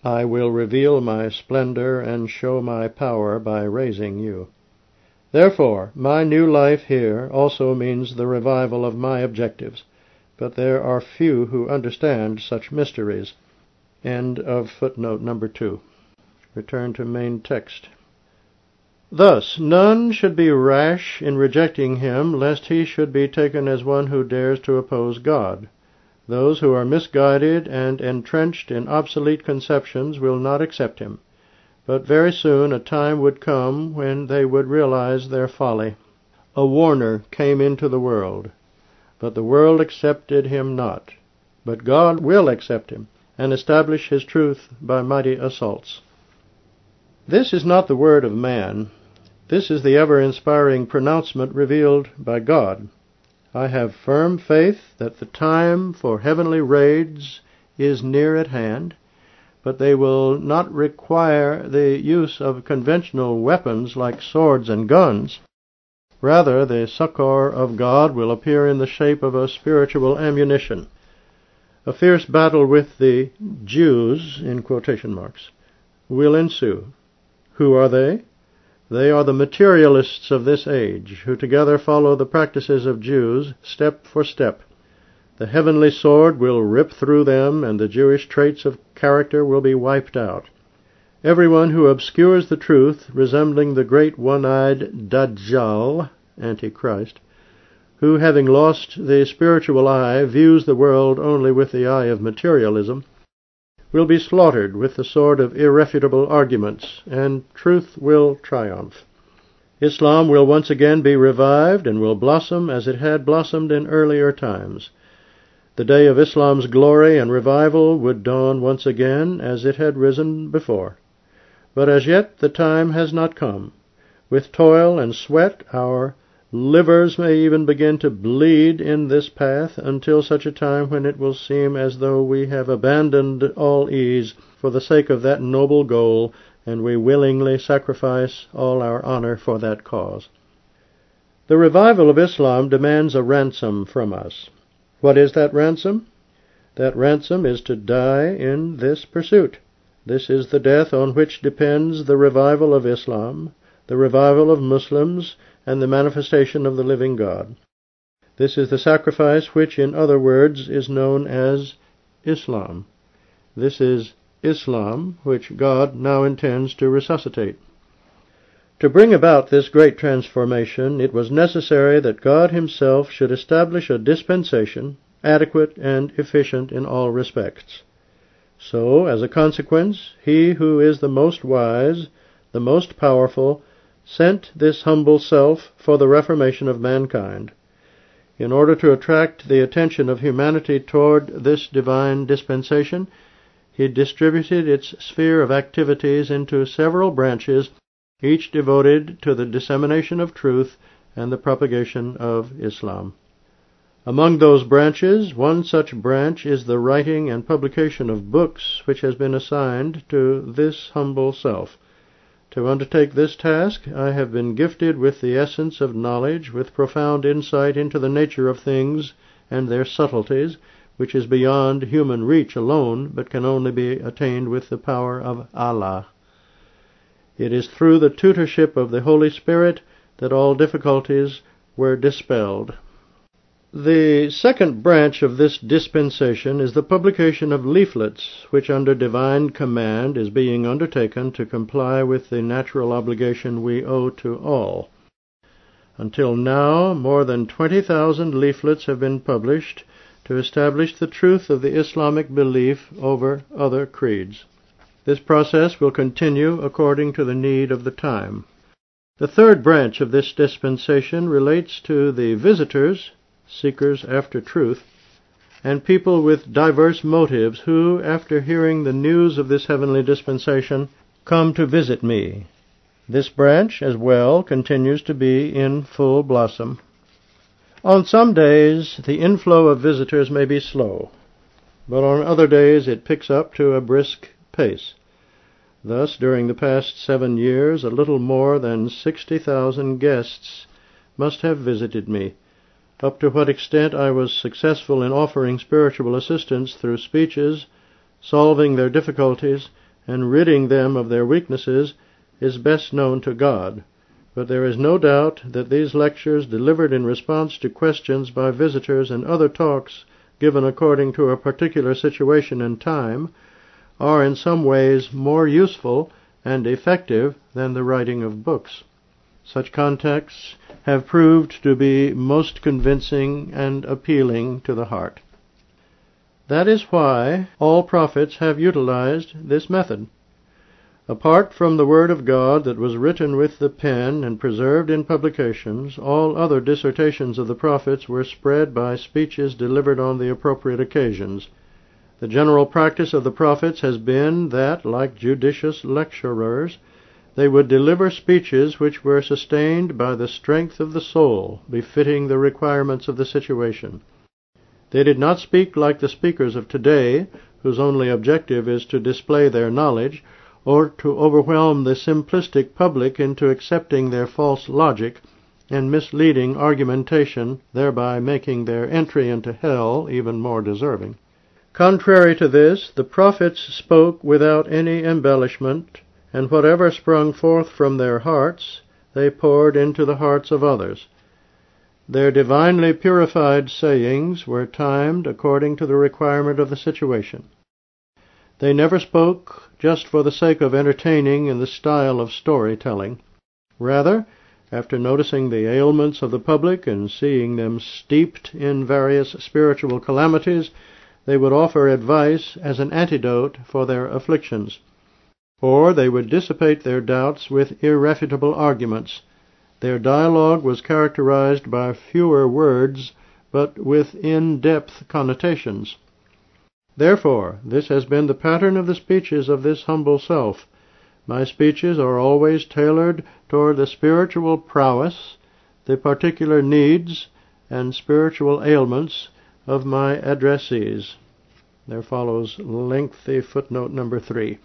Speaker 1: I will reveal my splendor and show my power by raising you. Therefore, my new life here also means the revival of my objectives, but there are few who understand such mysteries. End of footnote number two. Return to main text. Thus, none should be rash in rejecting him, lest he should be taken as one who dares to oppose God. Those who are misguided and entrenched in obsolete conceptions will not accept him. But very soon a time would come when they would realize their folly. A warner came into the world, but the world accepted him not. But God will accept him and establish his truth by mighty assaults. This is not the word of man. This is the ever inspiring pronouncement revealed by God. I have firm faith that the time for heavenly raids is near at hand but they will not require the use of conventional weapons like swords and guns. Rather, the succor of God will appear in the shape of a spiritual ammunition. A fierce battle with the Jews, in quotation marks, will ensue. Who are they? They are the materialists of this age, who together follow the practices of Jews step for step. The heavenly sword will rip through them, and the Jewish traits of character will be wiped out. Everyone who obscures the truth, resembling the great one-eyed Dajjal, Antichrist, who, having lost the spiritual eye, views the world only with the eye of materialism, will be slaughtered with the sword of irrefutable arguments, and truth will triumph. Islam will once again be revived and will blossom as it had blossomed in earlier times. The day of Islam's glory and revival would dawn once again as it had risen before. But as yet the time has not come. With toil and sweat our Livers may even begin to bleed in this path until such a time when it will seem as though we have abandoned all ease for the sake of that noble goal, and we willingly sacrifice all our honor for that cause. The revival of Islam demands a ransom from us. What is that ransom? That ransom is to die in this pursuit. This is the death on which depends the revival of Islam, the revival of Muslims, and the manifestation of the living God. This is the sacrifice which, in other words, is known as Islam. This is Islam which God now intends to resuscitate. To bring about this great transformation, it was necessary that God Himself should establish a dispensation adequate and efficient in all respects. So, as a consequence, He who is the most wise, the most powerful, sent this humble self for the reformation of mankind. In order to attract the attention of humanity toward this divine dispensation, he distributed its sphere of activities into several branches, each devoted to the dissemination of truth and the propagation of Islam. Among those branches, one such branch is the writing and publication of books which has been assigned to this humble self. To undertake this task, I have been gifted with the essence of knowledge, with profound insight into the nature of things and their subtleties, which is beyond human reach alone, but can only be attained with the power of Allah. It is through the tutorship of the Holy Spirit that all difficulties were dispelled. The second branch of this dispensation is the publication of leaflets, which under divine command is being undertaken to comply with the natural obligation we owe to all. Until now, more than 20,000 leaflets have been published to establish the truth of the Islamic belief over other creeds. This process will continue according to the need of the time. The third branch of this dispensation relates to the visitors seekers after truth, and people with diverse motives who, after hearing the news of this heavenly dispensation, come to visit me. This branch, as well, continues to be in full blossom. On some days, the inflow of visitors may be slow, but on other days it picks up to a brisk pace. Thus, during the past seven years, a little more than 60,000 guests must have visited me, up to what extent I was successful in offering spiritual assistance through speeches, solving their difficulties, and ridding them of their weaknesses is best known to God. But there is no doubt that these lectures, delivered in response to questions by visitors and other talks given according to a particular situation and time, are in some ways more useful and effective than the writing of books. Such contexts have proved to be most convincing and appealing to the heart. That is why all prophets have utilized this method. Apart from the Word of God that was written with the pen and preserved in publications, all other dissertations of the prophets were spread by speeches delivered on the appropriate occasions. The general practice of the prophets has been that, like judicious lecturers, they would deliver speeches which were sustained by the strength of the soul, befitting the requirements of the situation. They did not speak like the speakers of today, whose only objective is to display their knowledge, or to overwhelm the simplistic public into accepting their false logic and misleading argumentation, thereby making their entry into hell even more deserving. Contrary to this, the prophets spoke without any embellishment and whatever sprung forth from their hearts, they poured into the hearts of others. Their divinely purified sayings were timed according to the requirement of the situation. They never spoke just for the sake of entertaining in the style of storytelling. Rather, after noticing the ailments of the public and seeing them steeped in various spiritual calamities, they would offer advice as an antidote for their afflictions. Or they would dissipate their doubts with irrefutable arguments. Their dialogue was characterized by fewer words, but with in-depth connotations. Therefore, this has been the pattern of the speeches of this humble self. My speeches are always tailored toward the spiritual prowess, the particular needs, and spiritual ailments of my addressees. There follows lengthy footnote number three.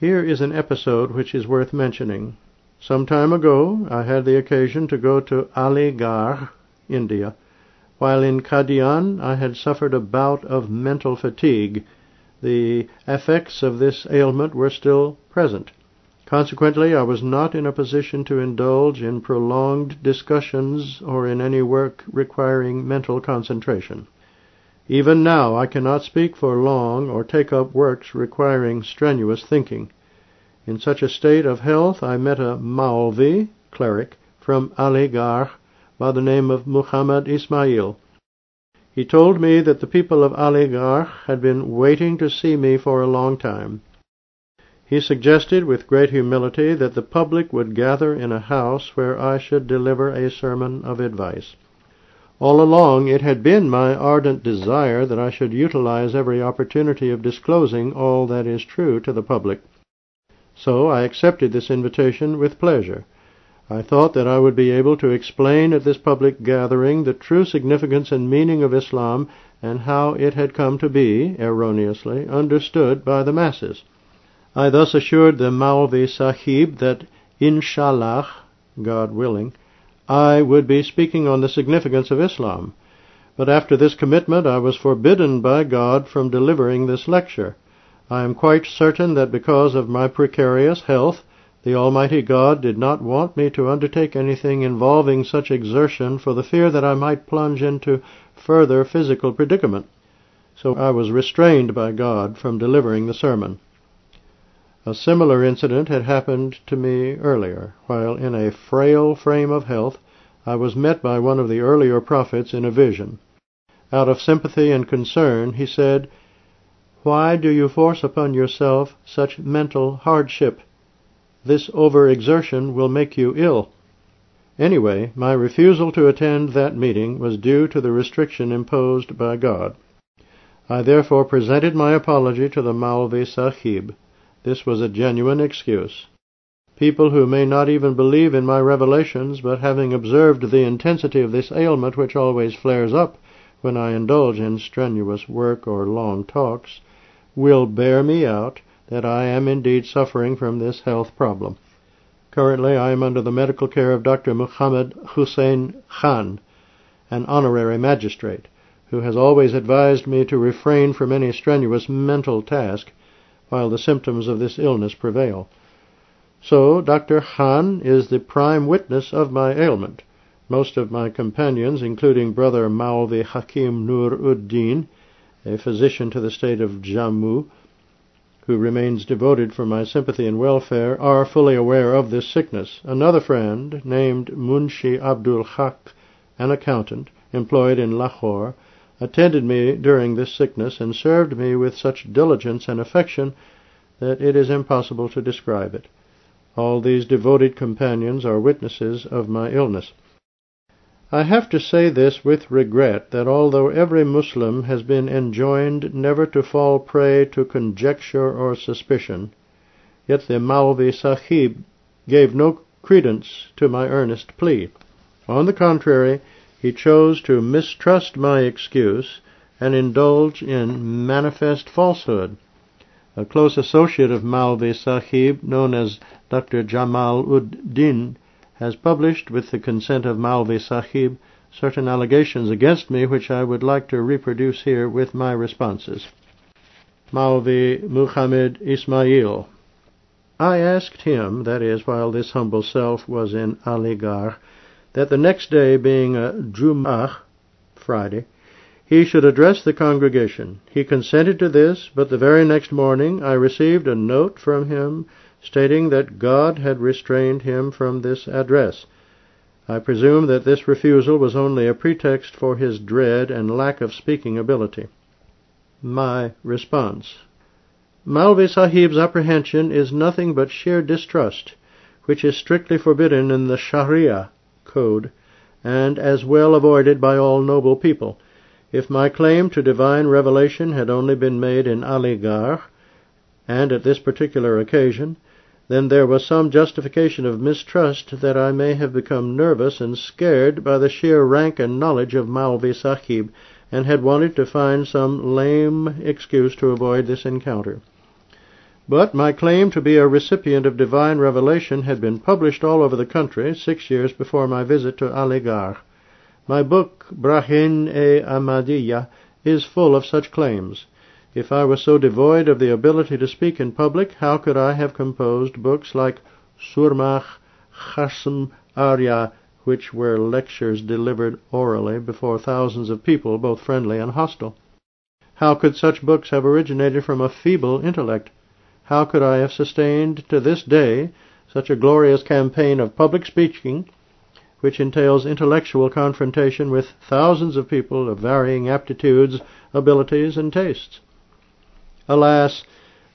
Speaker 1: Here is an episode which is worth mentioning. Some time ago I had the occasion to go to Aligarh, India. While in Qadian I had suffered a bout of mental fatigue. The effects of this ailment were still present. Consequently, I was not in a position to indulge in prolonged discussions or in any work requiring mental concentration. Even now I cannot speak for long or take up works requiring strenuous thinking. In such a state of health I met a Maulvi cleric from Aligarh by the name of Muhammad Ismail. He told me that the people of Aligarh had been waiting to see me for a long time. He suggested with great humility that the public would gather in a house where I should deliver a sermon of advice. All along it had been my ardent desire that I should utilize every opportunity of disclosing all that is true to the public. So I accepted this invitation with pleasure. I thought that I would be able to explain at this public gathering the true significance and meaning of Islam and how it had come to be, erroneously, understood by the masses. I thus assured the Maulvi Sahib that, inshallah, God willing, I would be speaking on the significance of Islam. But after this commitment I was forbidden by God from delivering this lecture. I am quite certain that because of my precarious health, the Almighty God did not want me to undertake anything involving such exertion for the fear that I might plunge into further physical predicament. So I was restrained by God from delivering the sermon. A similar incident had happened to me earlier. While in a frail frame of health, I was met by one of the earlier prophets in a vision. Out of sympathy and concern, he said, why do you force upon yourself such mental hardship? This overexertion will make you ill. Anyway, my refusal to attend that meeting was due to the restriction imposed by God. I therefore presented my apology to the Maulvi Sahib. This was a genuine excuse. People who may not even believe in my revelations, but having observed the intensity of this ailment which always flares up when I indulge in strenuous work or long talks, will bear me out that I am indeed suffering from this health problem. Currently, I am under the medical care of Dr. Muhammad Hussein Khan, an honorary magistrate, who has always advised me to refrain from any strenuous mental task while the symptoms of this illness prevail. So, Dr. Khan is the prime witness of my ailment. Most of my companions, including Brother Maulvi Hakim Nur ud-Din, a physician to the state of Jammu, who remains devoted for my sympathy and welfare, are fully aware of this sickness. Another friend, named Munshi Abdul Haq, an accountant, employed in Lahore, attended me during this sickness and served me with such diligence and affection that it is impossible to describe it. All these devoted companions are witnesses of my illness. I have to say this with regret that although every Muslim has been enjoined never to fall prey to conjecture or suspicion, yet the Maulvi Sahib gave no credence to my earnest plea. On the contrary, he chose to mistrust my excuse and indulge in manifest falsehood. A close associate of Maulvi Sahib, known as Dr. Jamal ud Din, has published, with the consent of Maulvi Sahib, certain allegations against me which I would like to reproduce here with my responses. Maulvi Muhammad Ismail I asked him, that is, while this humble self was in Aligarh, that the next day being a Jum'ah, Friday, he should address the congregation. He consented to this, but the very next morning I received a note from him stating that God had restrained him from this address. I presume that this refusal was only a pretext for his dread and lack of speaking ability. My response. Maulvi Sahib's apprehension is nothing but sheer distrust, which is strictly forbidden in the Sharia code, and as well avoided by all noble people. If my claim to divine revelation had only been made in Aligarh, and at this particular occasion, then there was some justification of mistrust that I may have become nervous and scared by the sheer rank and knowledge of Maulvi Sahib, and had wanted to find some lame excuse to avoid this encounter. But my claim to be a recipient of divine revelation had been published all over the country six years before my visit to Aligarh. My book, Barahin-e-Ahmadiyya, is full of such claims. If I was so devoid of the ability to speak in public, how could I have composed books like Surmakh, Khasm Arya, which were lectures delivered orally before thousands of people, both friendly and hostile? How could such books have originated from a feeble intellect? How could I have sustained to this day such a glorious campaign of public speaking, which entails intellectual confrontation with thousands of people of varying aptitudes, abilities, and tastes? Alas,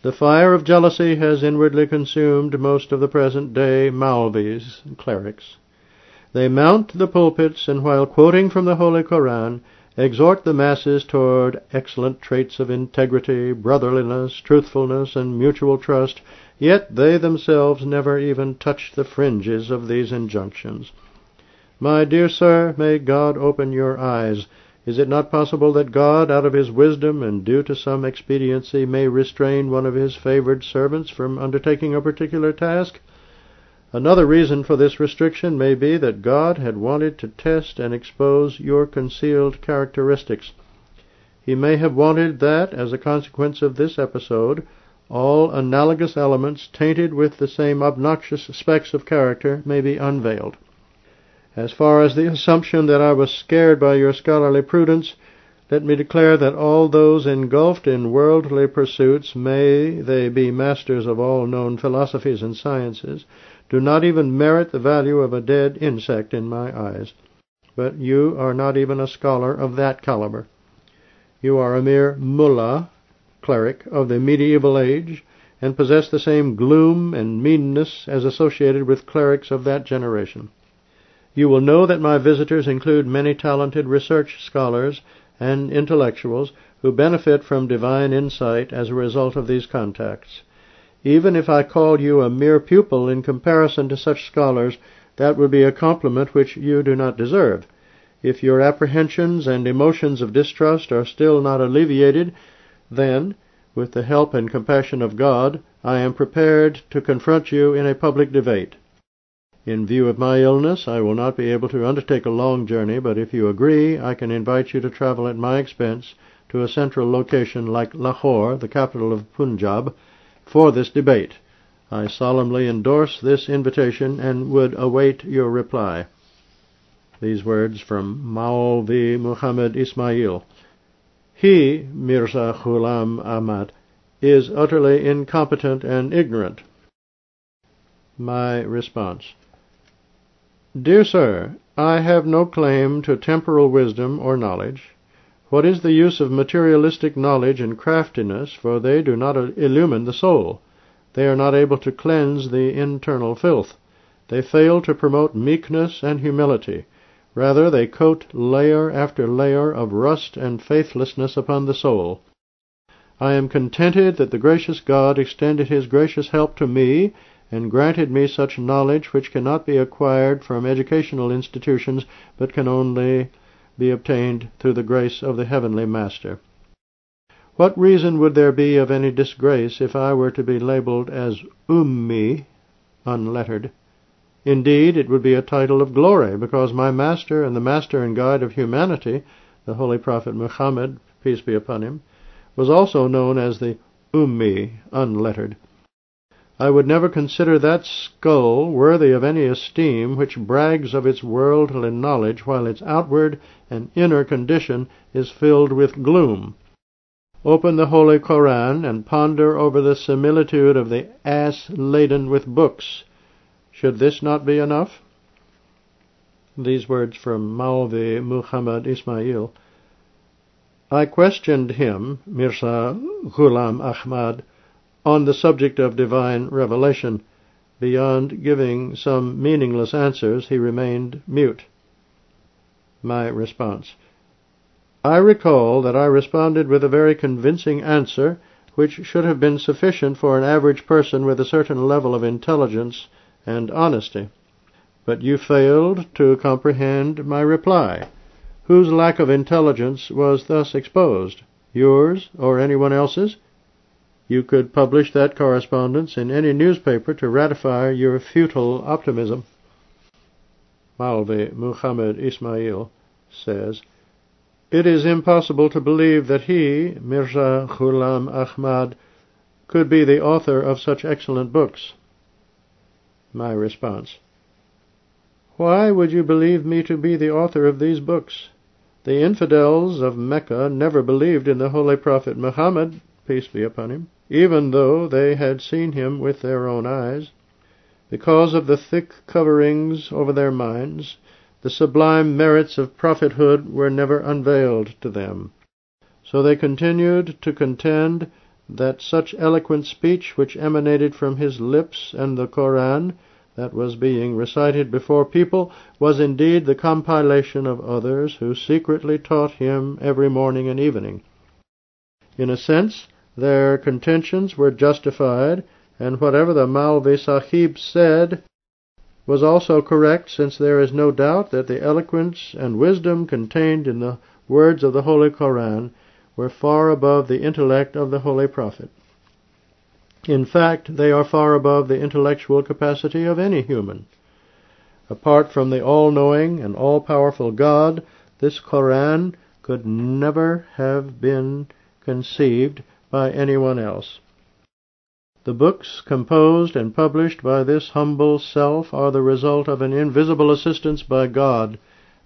Speaker 1: the fire of jealousy has inwardly consumed most of the present day Maulvis, and clerics. They mount the pulpits, and while quoting from the Holy Koran, exhort the masses toward excellent traits of integrity, brotherliness, truthfulness, and mutual trust, yet they themselves never even touch the fringes of these injunctions. My dear sir, may God open your eyes. Is it not possible that God, out of his wisdom and due to some expediency, may restrain one of his favored servants from undertaking a particular task? Another reason for this restriction may be that God had wanted to test and expose your concealed characteristics. He may have wanted that, as a consequence of this episode, all analogous elements tainted with the same obnoxious specks of character may be unveiled. As far as the assumption that I was scared by your scholarly prudence, let me declare that all those engulfed in worldly pursuits, may they be masters of all known philosophies and sciences, do not even merit the value of a dead insect in my eyes. But you are not even a scholar of that caliber. You are a mere mullah, cleric, of the medieval age, and possess the same gloom and meanness as associated with clerics of that generation. You will know that my visitors include many talented research scholars and intellectuals who benefit from divine insight as a result of these contacts. Even if I called you a mere pupil in comparison to such scholars, that would be a compliment which you do not deserve. If your apprehensions and emotions of distrust are still not alleviated, then, with the help and compassion of God, I am prepared to confront you in a public debate. In view of my illness, I will not be able to undertake a long journey, but if you agree, I can invite you to travel at my expense to a central location like Lahore, the capital of Punjab, for this debate. I solemnly endorse this invitation and would await your reply. These words from Maulvi Muhammad Ismail. He, Mirza Ghulam Ahmad, is utterly incompetent and ignorant. My response. Dear Sir, I have no claim to temporal wisdom or knowledge. What is the use of materialistic knowledge and craftiness, for they do not illumine the soul? They are not able to cleanse the internal filth. They fail to promote meekness and humility. Rather, they coat layer after layer of rust and faithlessness upon the soul. I am contented that the gracious God extended his gracious help to me and granted me such knowledge which cannot be acquired from educational institutions, but can only be obtained through the grace of the Heavenly Master. What reason would there be of any disgrace if I were to be labeled as Ummi, unlettered? Indeed, it would be a title of glory, because my Master and the Master and Guide of humanity, the Holy Prophet Muhammad, peace be upon him, was also known as the Ummi, unlettered. I would never consider that skull worthy of any esteem which brags of its worldly knowledge while its outward and inner condition is filled with gloom. Open the Holy Koran and ponder over the similitude of the ass laden with books. Should this not be enough? These words from Maulvi Muhammad Ismail. I questioned him, Mirza Ghulam Ahmad, on the subject of divine revelation. Beyond giving some meaningless answers, he remained mute. My response. I recall that I responded with a very convincing answer which should have been sufficient for an average person with a certain level of intelligence and honesty. But you failed to comprehend my reply. Whose lack of intelligence was thus exposed? Yours or anyone else's? You could publish that correspondence in any newspaper to ratify your futile optimism. Maulvi Muhammad Ismail says, It is impossible to believe that he, Mirza Ghulam Ahmad, could be the author of such excellent books. My response, Why would you believe me to be the author of these books? The infidels of Mecca never believed in the Holy Prophet Muhammad, peace be upon him even though they had seen him with their own eyes. Because of the thick coverings over their minds, the sublime merits of prophethood were never unveiled to them. So they continued to contend that such eloquent speech which emanated from his lips and the Koran that was being recited before people was indeed the compilation of others who secretly taught him every morning and evening. In a sense, their contentions were justified, and whatever the Maulvi Sahib said was also correct, since there is no doubt that the eloquence and wisdom contained in the words of the Holy Koran were far above the intellect of the Holy Prophet. In fact, they are far above the intellectual capacity of any human. Apart from the all-knowing and all-powerful God, this Koran could never have been conceived by anyone else. The books composed and published by this humble self are the result of an invisible assistance by God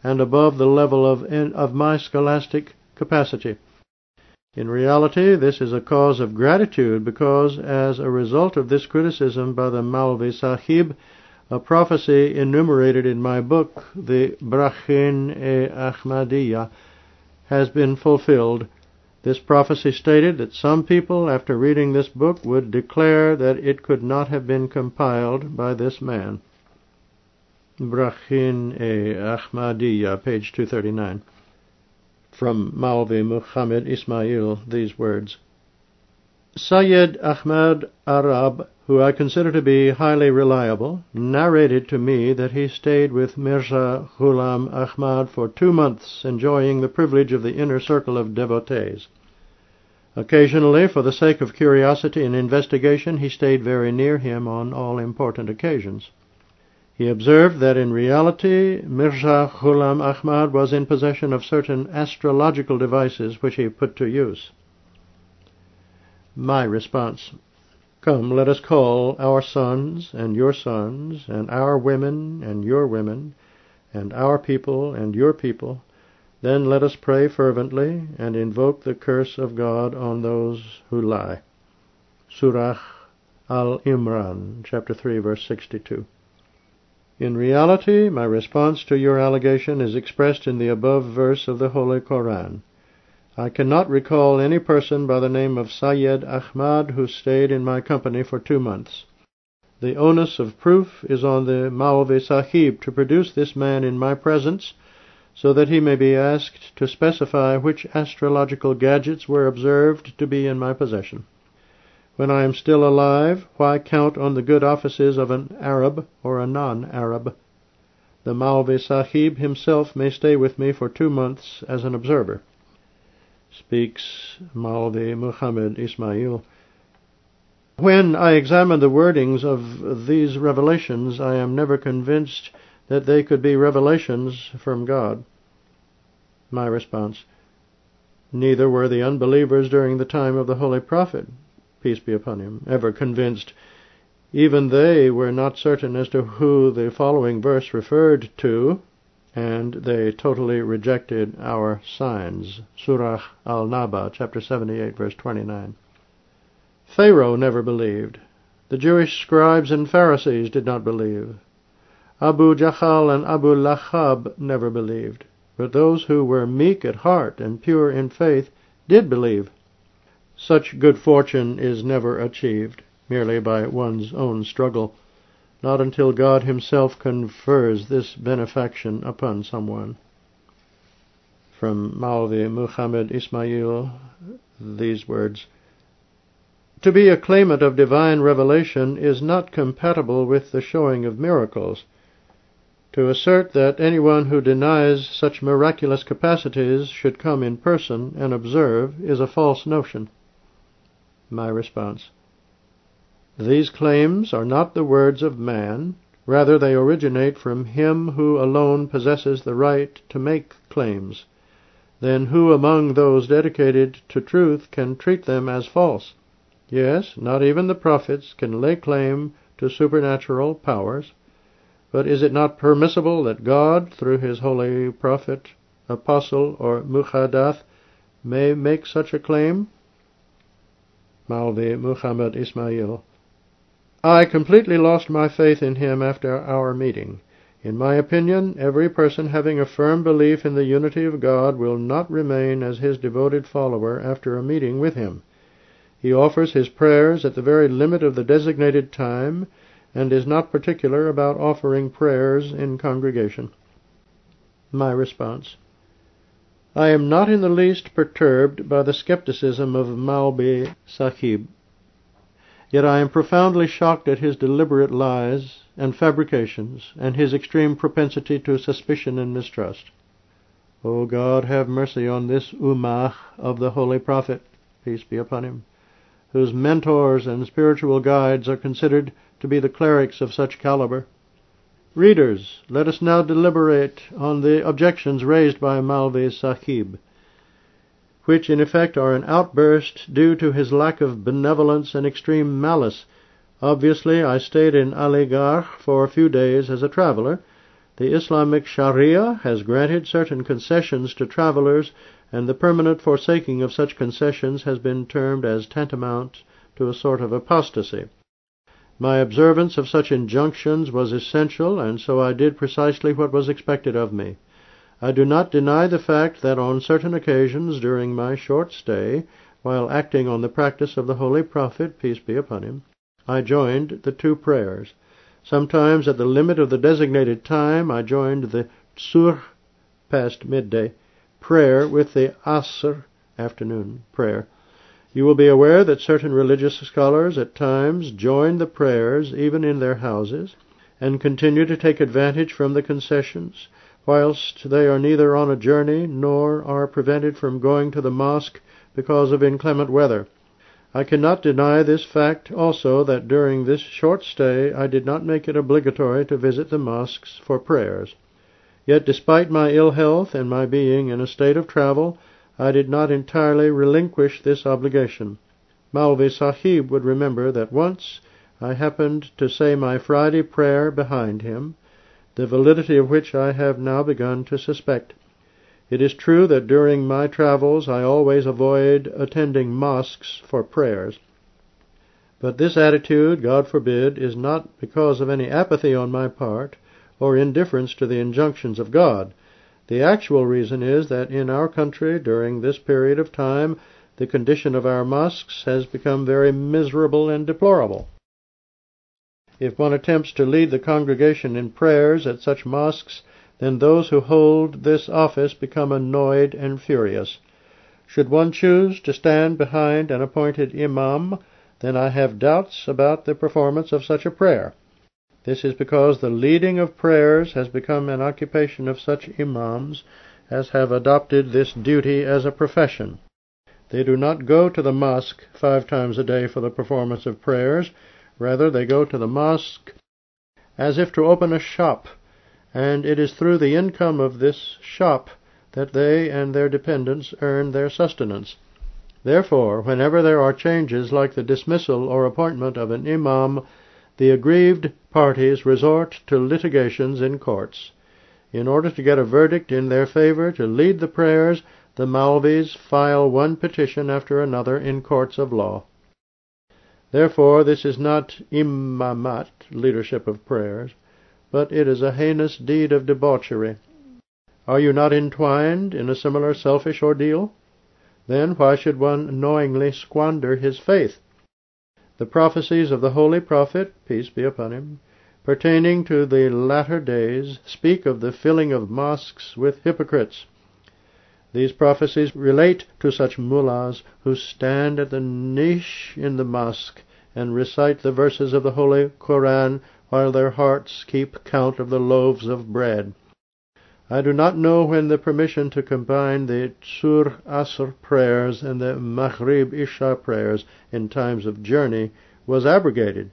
Speaker 1: and above the level of, of my scholastic capacity. In reality, this is a cause of gratitude because, as a result of this criticism by the Maulvi Sahib, a prophecy enumerated in my book, the Barahin-e-Ahmadiyya, has been fulfilled this prophecy stated that some people, after reading this book, would declare that it could not have been compiled by this man. Barahin-e-Ahmadiyya, page 239. From Maulvi Muhammad Ismail, these words. Sayyid Ahmad Arab, who I consider to be highly reliable, narrated to me that he stayed with Mirza Ghulam Ahmad for two months, enjoying the privilege of the inner circle of devotees. Occasionally, for the sake of curiosity and investigation, he stayed very near him on all important occasions. He observed that in reality Mirza Ghulam Ahmad was in possession of certain astrological devices which he put to use. My response Come, let us call our sons and your sons, and our women and your women, and our people and your people. Then let us pray fervently and invoke the curse of God on those who lie. Surah Al-Imran, chapter 3, verse 62. In reality, my response to your allegation is expressed in the above verse of the Holy Koran. I cannot recall any person by the name of Sayyid Ahmad who stayed in my company for two months. The onus of proof is on the Maulvi Sahib to produce this man in my presence, so that he may be asked to specify which astrological gadgets were observed to be in my possession. When I am still alive, why count on the good offices of an Arab or a non-Arab? The Maulvi Sahib himself may stay with me for two months as an observer. Speaks Maulvi Muhammad Ismail. When I examine the wordings of these revelations, I am never convinced that they could be revelations from God. My response, Neither were the unbelievers during the time of the Holy Prophet peace be upon him, ever convinced Even they were not certain as to who the following verse referred to, and they totally rejected our signs. Surah Al-Naba, chapter 78, verse 29. Pharaoh never believed. The Jewish scribes and Pharisees did not believe. Abu Jahal and Abu Lahab never believed, but those who were meek at heart and pure in faith did believe. Such good fortune is never achieved merely by one's own struggle, not until God Himself confers this benefaction upon someone. From Maulvi Muhammad Ismail, these words To be a claimant of divine revelation is not compatible with the showing of miracles. To assert that anyone who denies such miraculous capacities should come in person and observe is a false notion. My response these claims are not the words of man, rather they originate from him who alone possesses the right to make claims. Then who among those dedicated to truth can treat them as false? Yes, not even the prophets can lay claim to supernatural powers. But is it not permissible that God, through his holy prophet, apostle, or muhadath, may make such a claim? Maulvi Muhammad Ismail I completely lost my faith in him after our meeting. In my opinion, every person having a firm belief in the unity of God will not remain as his devoted follower after a meeting with him. He offers his prayers at the very limit of the designated time, and is not particular about offering prayers in congregation. My response I am not in the least perturbed by the skepticism of Maulvi Sahib. Yet I am profoundly shocked at his deliberate lies and fabrications, and his extreme propensity to suspicion and mistrust. O God, have mercy on this Ummah of the Holy Prophet, peace be upon him, whose mentors and spiritual guides are considered to be the clerics of such caliber. Readers, let us now deliberate on the objections raised by Maulvi Sahib which in effect are an outburst due to his lack of benevolence and extreme malice. Obviously, I stayed in Aligarh for a few days as a traveler. The Islamic Sharia has granted certain concessions to travelers, and the permanent forsaking of such concessions has been termed as tantamount to a sort of apostasy. My observance of such injunctions was essential, and so I did precisely what was expected of me. I do not deny the fact that on certain occasions during my short stay, while acting on the practice of the holy prophet, peace be upon him, I joined the two prayers. Sometimes at the limit of the designated time I joined the Zuhr past midday prayer with the Asr afternoon prayer. You will be aware that certain religious scholars at times join the prayers even in their houses, and continue to take advantage from the concessions whilst they are neither on a journey nor are prevented from going to the mosque because of inclement weather. I cannot deny this fact also that during this short stay I did not make it obligatory to visit the mosques for prayers. Yet despite my ill health and my being in a state of travel, I did not entirely relinquish this obligation. Maulvi Sahib would remember that once I happened to say my Friday prayer behind him, the validity of which I have now begun to suspect. It is true that during my travels I always avoid attending mosques for prayers. But this attitude, God forbid, is not because of any apathy on my part or indifference to the injunctions of God. The actual reason is that in our country during this period of time the condition of our mosques has become very miserable and deplorable. If one attempts to lead the congregation in prayers at such mosques, then those who hold this office become annoyed and furious. Should one choose to stand behind an appointed imam, then I have doubts about the performance of such a prayer. This is because the leading of prayers has become an occupation of such imams as have adopted this duty as a profession. They do not go to the mosque five times a day for the performance of prayers, Rather, they go to the mosque as if to open a shop, and it is through the income of this shop that they and their dependents earn their sustenance. Therefore, whenever there are changes like the dismissal or appointment of an imam, the aggrieved parties resort to litigations in courts. In order to get a verdict in their favor to lead the prayers, the Maulvis file one petition after another in courts of law. Therefore, this is not imamat, leadership of prayers, but it is a heinous deed of debauchery. Are you not entwined in a similar selfish ordeal? Then why should one knowingly squander his faith? The prophecies of the holy prophet, peace be upon him, pertaining to the latter days, speak of the filling of mosques with hypocrites. These prophecies relate to such mullahs who stand at the niche in the mosque and recite the verses of the Holy Koran while their hearts keep count of the loaves of bread. I do not know when the permission to combine the Zuhr Asr prayers and the Maghrib Isha prayers in times of journey was abrogated,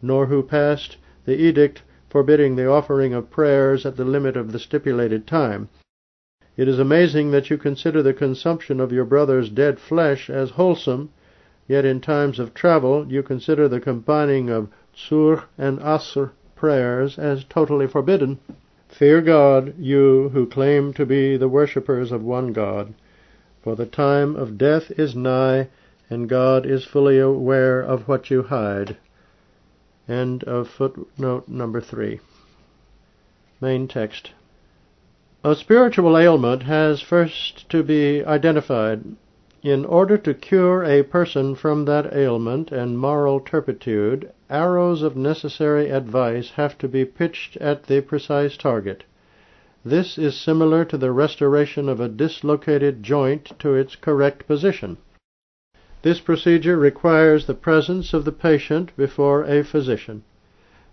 Speaker 1: nor who passed the edict forbidding the offering of prayers at the limit of the stipulated time. It is amazing that you consider the consumption of your brother's dead flesh as wholesome, yet in times of travel you consider the combining of Zuhr and Asr prayers as totally forbidden. Fear God, you who claim to be the worshippers of one God, for the time of death is nigh, and God is fully aware of what you hide. End of footnote number three. Main text. A spiritual ailment has first to be identified. In order to cure a person from that ailment and moral turpitude, arrows of necessary advice have to be pitched at the precise target. This is similar to the restoration of a dislocated joint to its correct position. This procedure requires the presence of the patient before a physician.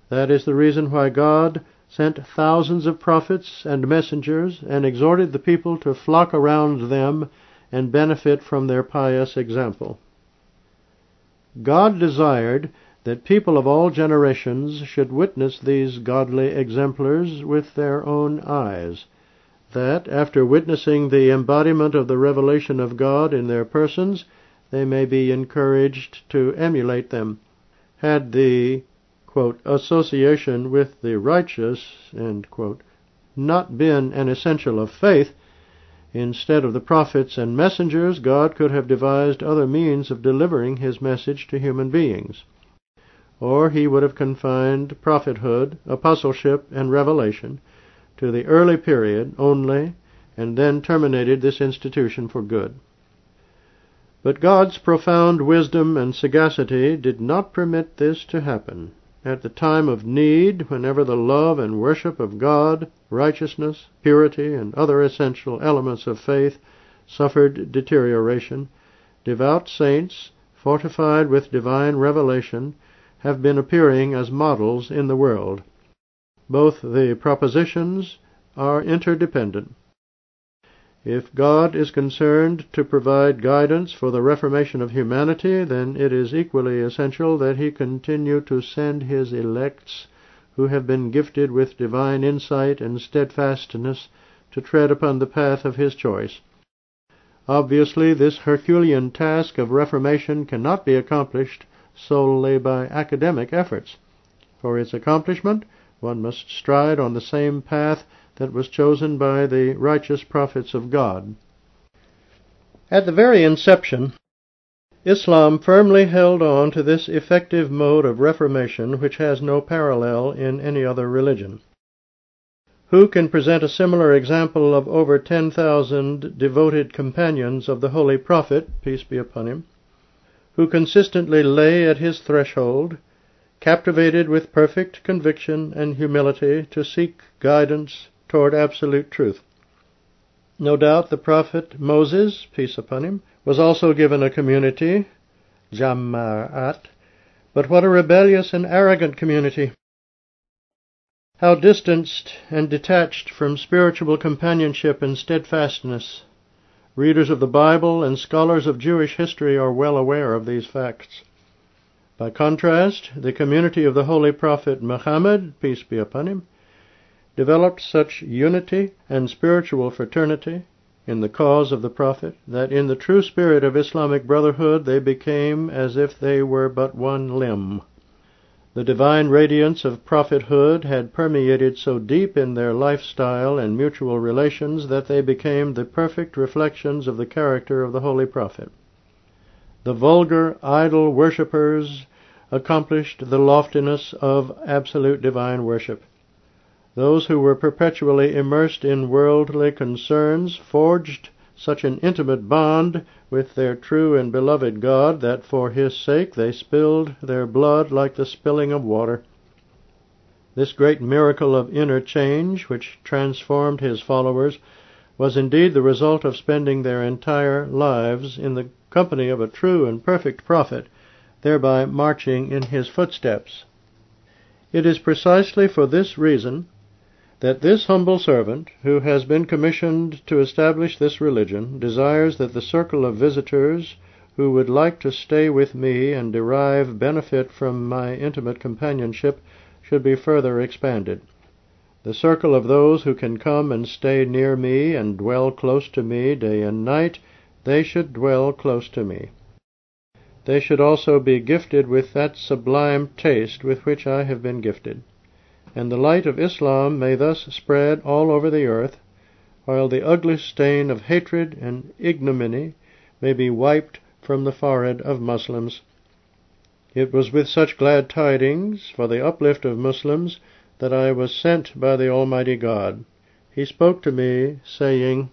Speaker 1: That is the reason why God sent thousands of prophets and messengers and exhorted the people to flock around them and benefit from their pious example. God desired that people of all generations should witness these godly exemplars with their own eyes, that, after witnessing the embodiment of the revelation of God in their persons, they may be encouraged to emulate them. Had the quote, association with the righteous quote, not been an essential of faith, Instead of the prophets and messengers, God could have devised other means of delivering his message to human beings. Or he would have confined prophethood, apostleship, and revelation to the early period only, and then terminated this institution for good. But God's profound wisdom and sagacity did not permit this to happen at the time of need, whenever the love and worship of God, righteousness, purity, and other essential elements of faith suffered deterioration, devout saints, fortified with divine revelation, have been appearing as models in the world. Both the propositions are interdependent. If God is concerned to provide guidance for the reformation of humanity, then it is equally essential that he continue to send his elects who have been gifted with divine insight and steadfastness to tread upon the path of his choice. Obviously, this Herculean task of reformation cannot be accomplished solely by academic efforts. For its accomplishment, one must stride on the same path that was chosen by the righteous prophets of God. At the very inception, Islam firmly held on to this effective mode of reformation which has no parallel in any other religion. Who can present a similar example of over 10,000 devoted companions of the Holy Prophet, peace be upon him, who consistently lay at his threshold, captivated with perfect conviction and humility to seek guidance toward absolute truth. No doubt the prophet Moses, peace upon him, was also given a community, Jama'at, but what a rebellious and arrogant community! How distanced and detached from spiritual companionship and steadfastness. Readers of the Bible and scholars of Jewish history are well aware of these facts. By contrast, the community of the holy prophet Muhammad, peace be upon him, developed such unity and spiritual fraternity in the cause of the Prophet that in the true spirit of Islamic brotherhood they became as if they were but one limb. The divine radiance of prophethood had permeated so deep in their lifestyle and mutual relations that they became the perfect reflections of the character of the holy prophet. The vulgar idol worshippers accomplished the loftiness of absolute divine worship. Those who were perpetually immersed in worldly concerns forged such an intimate bond with their true and beloved God that for his sake they spilled their blood like the spilling of water. This great miracle of inner change which transformed his followers was indeed the result of spending their entire lives in the company of a true and perfect prophet, thereby marching in his footsteps. It is precisely for this reason that this humble servant, who has been commissioned to establish this religion, desires that the circle of visitors who would like to stay with me and derive benefit from my intimate companionship should be further expanded. The circle of those who can come and stay near me and dwell close to me day and night, they should dwell close to me. They should also be gifted with that sublime taste with which I have been gifted and the light of Islam may thus spread all over the earth, while the ugly stain of hatred and ignominy may be wiped from the forehead of Muslims. It was with such glad tidings for the uplift of Muslims that I was sent by the Almighty God. He spoke to me, saying,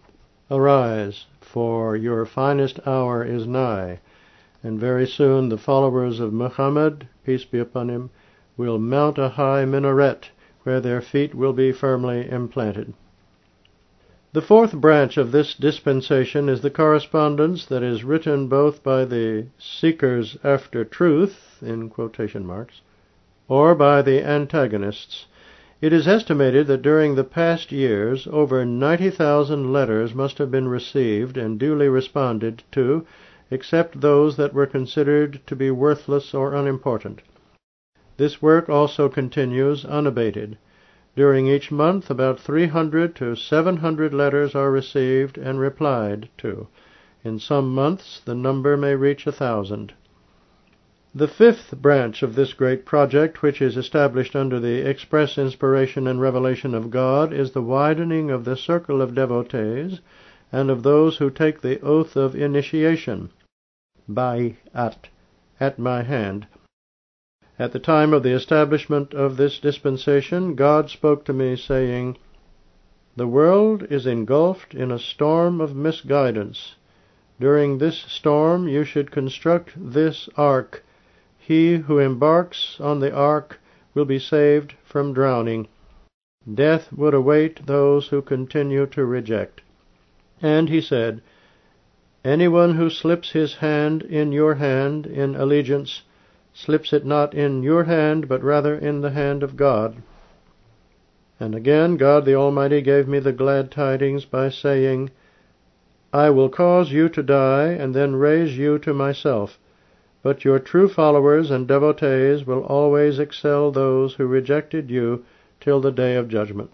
Speaker 1: Arise, for your finest hour is nigh, and very soon the followers of Muhammad, peace be upon him, will mount a high minaret where their feet will be firmly implanted. The fourth branch of this dispensation is the correspondence that is written both by the seekers after truth, in quotation marks, or by the antagonists. It is estimated that during the past years over 90,000 letters must have been received and duly responded to, except those that were considered to be worthless or unimportant. This work also continues unabated. During each month about 300 to 700 letters are received and replied to. In some months the number may reach a thousand. The fifth branch of this great project, which is established under the express inspiration and revelation of God, is the widening of the circle of devotees and of those who take the oath of initiation, by at, at my hand. At the time of the establishment of this dispensation, God spoke to me, saying, The world is engulfed in a storm of misguidance. During this storm you should construct this ark. He who embarks on the ark will be saved from drowning. Death would await those who continue to reject. And he said, Anyone who slips his hand in your hand in allegiance slips it not in your hand, but rather in the hand of God. And again God the Almighty gave me the glad tidings by saying, I will cause you to die, and then raise you to myself. But your true followers and devotees will always excel those who rejected you till the day of judgment.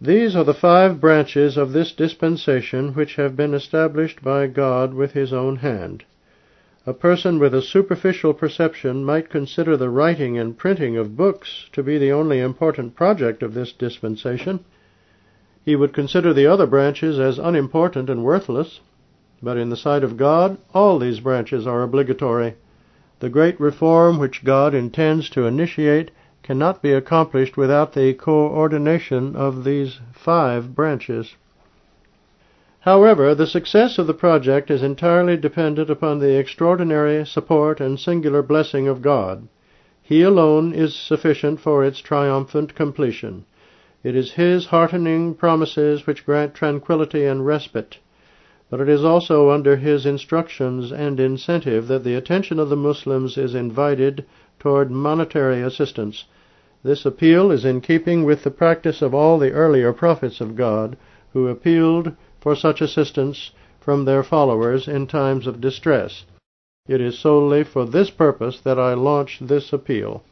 Speaker 1: These are the five branches of this dispensation which have been established by God with his own hand. A person with a superficial perception might consider the writing and printing of books to be the only important project of this dispensation. He would consider the other branches as unimportant and worthless. But in the sight of God, all these branches are obligatory. The great reform which God intends to initiate cannot be accomplished without the coordination of these five branches. However, the success of the project is entirely dependent upon the extraordinary support and singular blessing of God. He alone is sufficient for its triumphant completion. It is His heartening promises which grant tranquillity and respite. But it is also under His instructions and incentive that the attention of the Muslims is invited toward monetary assistance. This appeal is in keeping with the practice of all the earlier prophets of God, who appealed for such assistance from their followers in times of distress. It is solely for this purpose that I launch this appeal.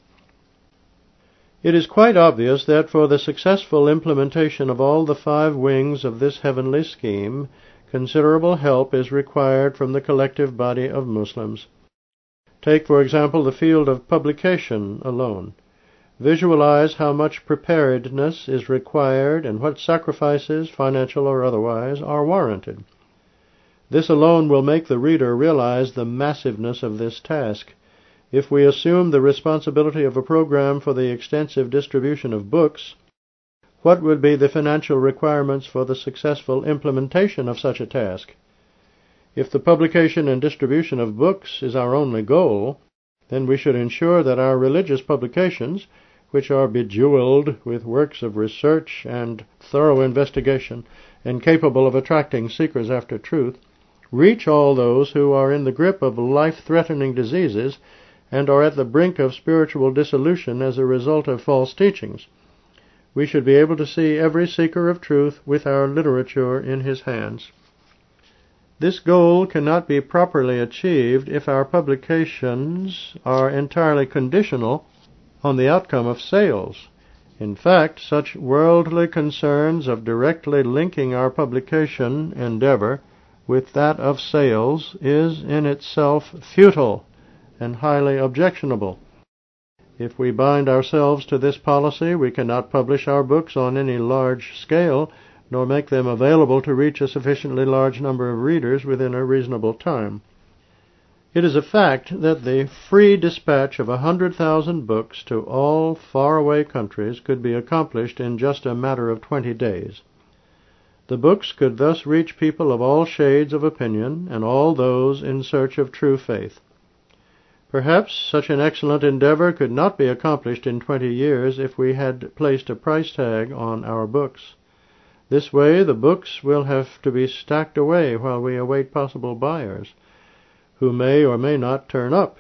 Speaker 1: It is quite obvious that for the successful implementation of all the five wings of this heavenly scheme, considerable help is required from the collective body of Muslims. Take, for example, the field of publication alone. Visualize how much preparedness is required and what sacrifices, financial or otherwise, are warranted. This alone will make the reader realize the massiveness of this task. If we assume the responsibility of a program for the extensive distribution of books, what would be the financial requirements for the successful implementation of such a task? If the publication and distribution of books is our only goal, then we should ensure that our religious publications, which are bejeweled with works of research and thorough investigation, and capable of attracting seekers after truth, reach all those who are in the grip of life threatening diseases and are at the brink of spiritual dissolution as a result of false teachings. We should be able to see every seeker of truth with our literature in his hands. This goal cannot be properly achieved if our publications are entirely conditional on the outcome of sales. In fact, such worldly concerns of directly linking our publication endeavor with that of sales is in itself futile and highly objectionable. If we bind ourselves to this policy, we cannot publish our books on any large scale nor make them available to reach a sufficiently large number of readers within a reasonable time. It is a fact that the free dispatch of a hundred thousand books to all faraway countries could be accomplished in just a matter of twenty days. The books could thus reach people of all shades of opinion and all those in search of true faith. Perhaps such an excellent endeavor could not be accomplished in twenty years if we had placed a price tag on our books. This way the books will have to be stacked away while we await possible buyers, who may or may not turn up.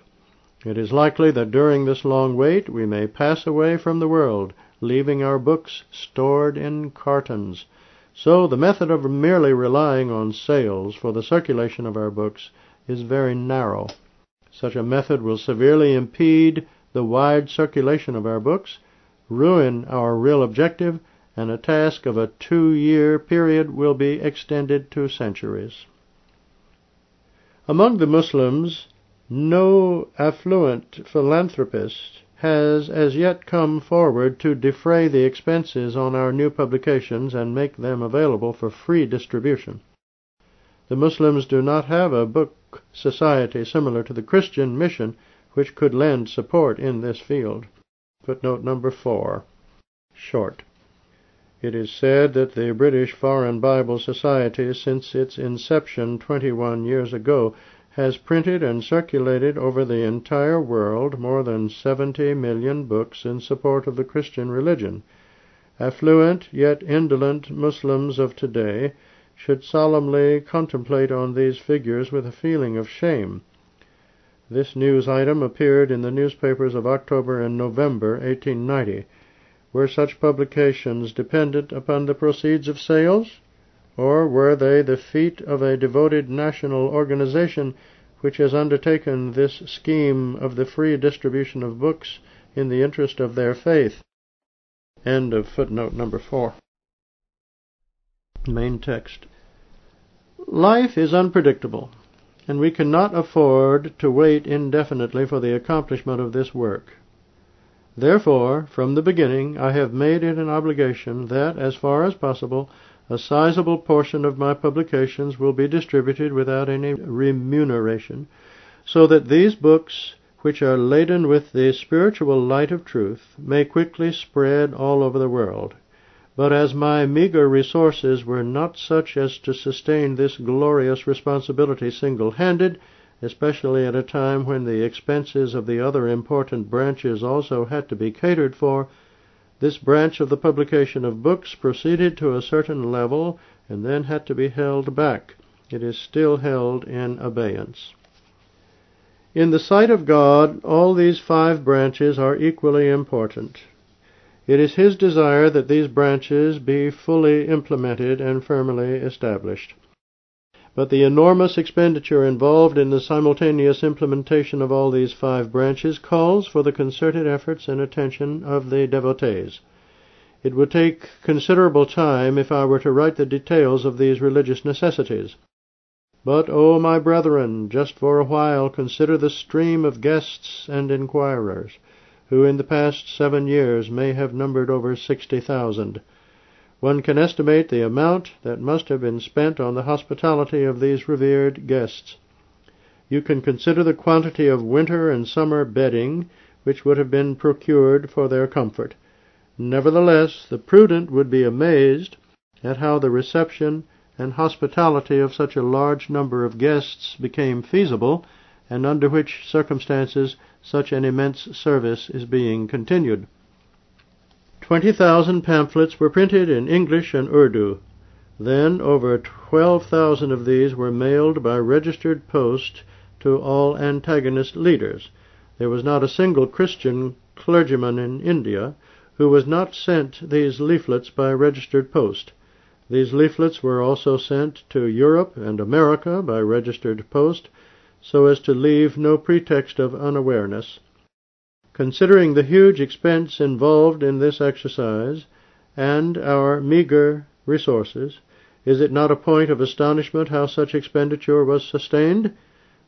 Speaker 1: It is likely that during this long wait we may pass away from the world, leaving our books stored in cartons. So the method of merely relying on sales for the circulation of our books is very narrow. Such a method will severely impede the wide circulation of our books, ruin our real objective, and a task of a two year period will be extended to centuries. Among the Muslims, no affluent philanthropist has as yet come forward to defray the expenses on our new publications and make them available for free distribution. The Muslims do not have a book society similar to the Christian mission which could lend support in this field. Footnote number four. Short. It is said that the British Foreign Bible Society, since its inception 21 years ago, has printed and circulated over the entire world more than 70 million books in support of the Christian religion. Affluent yet indolent Muslims of today should solemnly contemplate on these figures with a feeling of shame. This news item appeared in the newspapers of October and November 1890. Were such publications dependent upon the proceeds of sales, or were they the feat of a devoted national organization which has undertaken this scheme of the free distribution of books in the interest of their faith? End of footnote number four. Main text. Life is unpredictable, and we cannot afford to wait indefinitely for the accomplishment of this work. Therefore, from the beginning, I have made it an obligation that, as far as possible, a sizable portion of my publications will be distributed without any remuneration, so that these books, which are laden with the spiritual light of truth, may quickly spread all over the world. But as my meager resources were not such as to sustain this glorious responsibility single handed, especially at a time when the expenses of the other important branches also had to be catered for, this branch of the publication of books proceeded to a certain level and then had to be held back. It is still held in abeyance. In the sight of God, all these five branches are equally important. It is His desire that these branches be fully implemented and firmly established but the enormous expenditure involved in the simultaneous implementation of all these five branches calls for the concerted efforts and attention of the devotees. It would take considerable time if I were to write the details of these religious necessities. But, O my brethren, just for a while consider the stream of guests and inquirers, who in the past seven years may have numbered over sixty thousand. One can estimate the amount that must have been spent on the hospitality of these revered guests. You can consider the quantity of winter and summer bedding which would have been procured for their comfort. Nevertheless, the prudent would be amazed at how the reception and hospitality of such a large number of guests became feasible, and under which circumstances such an immense service is being continued. Twenty thousand pamphlets were printed in English and Urdu. Then over twelve thousand of these were mailed by registered post to all antagonist leaders. There was not a single Christian clergyman in India who was not sent these leaflets by registered post. These leaflets were also sent to Europe and America by registered post, so as to leave no pretext of unawareness. Considering the huge expense involved in this exercise, and our meagre resources, is it not a point of astonishment how such expenditure was sustained?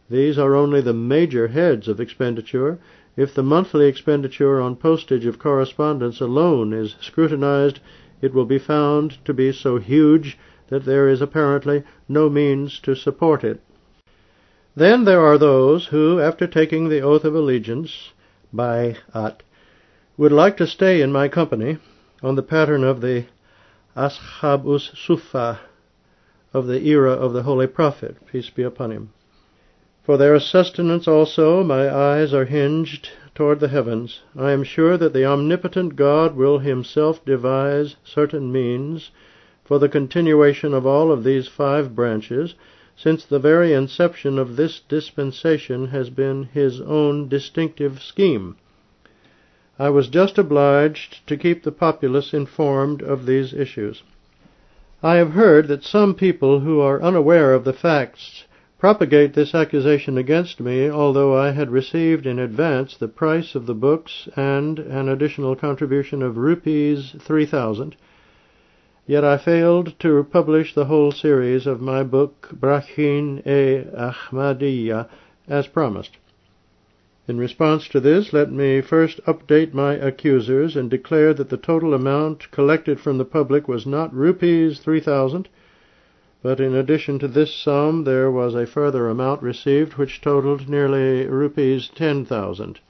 Speaker 1: These are only the major heads of expenditure. If the monthly expenditure on postage of correspondence alone is scrutinized, it will be found to be so huge that there is apparently no means to support it. Then there are those who, after taking the oath of allegiance, bay'at, would like to stay in my company on the pattern of the Ashab us Sufa of the era of the Holy Prophet, peace be upon him. For their sustenance also my eyes are hinged toward the heavens. I am sure that the omnipotent God will himself devise certain means for the continuation of all of these five branches, since the very inception of this dispensation has been his own distinctive scheme. I was just obliged to keep the populace informed of these issues. I have heard that some people who are unaware of the facts propagate this accusation against me, although I had received in advance the price of the books and an additional contribution of rupees 3,000. Yet I failed to publish the whole series of my book Braheen e Ahmadiyya as promised. In response to this, let me first update my accusers and declare that the total amount collected from the public was not rupees 3,000, but in addition to this sum there was a further amount received which totaled nearly rupees 10,000.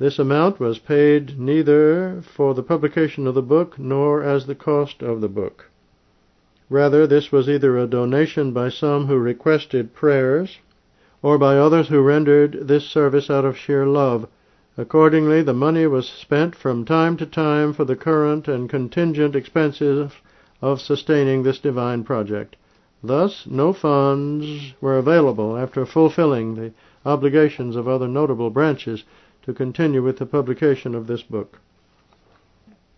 Speaker 1: This amount was paid neither for the publication of the book nor as the cost of the book. Rather, this was either a donation by some who requested prayers, or by others who rendered this service out of sheer love. Accordingly, the money was spent from time to time for the current and contingent expenses of sustaining this divine project. Thus, no funds were available after fulfilling the obligations of other notable branches to continue with the publication of this book.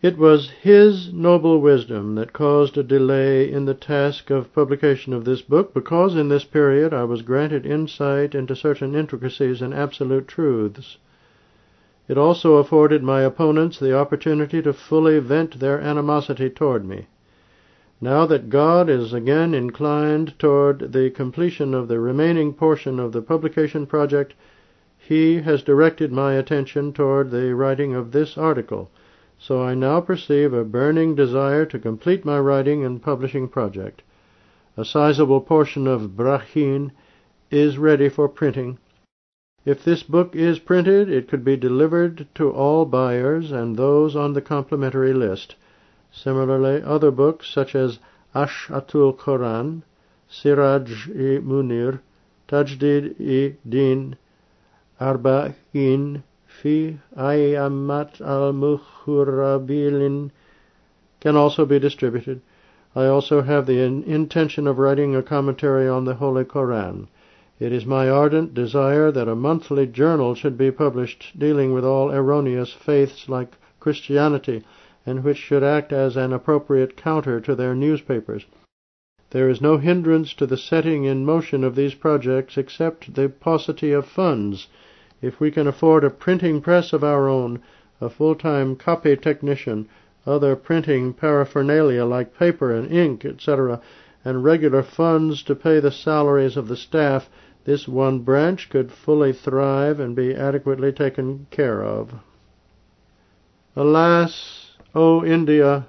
Speaker 1: It was his noble wisdom that caused a delay in the task of publication of this book, because in this period I was granted insight into certain intricacies and absolute truths. It also afforded my opponents the opportunity to fully vent their animosity toward me. Now that God is again inclined toward the completion of the remaining portion of the publication project, He has directed my attention toward the writing of this article, so I now perceive a burning desire to complete my writing and publishing project. A sizable portion of Barahin is ready for printing. If this book is printed, it could be delivered to all buyers and those on the complimentary list. Similarly, other books such as Ashatul Quran, Siraj-i Munir, Arba'in fi Alamat al-Muqarrabin can also be distributed. I also have the in intention of writing a commentary on the Holy Koran. It is my ardent desire that a monthly journal should be published dealing with all erroneous faiths like Christianity and which should act as an appropriate counter to their newspapers. There is no hindrance to the setting in motion of these projects except the paucity of funds. If we can afford a printing press of our own, a full-time copy technician, other printing paraphernalia like paper and ink, etc., and regular funds to pay the salaries of the staff, this one branch could fully thrive and be adequately taken care of. Alas, O India,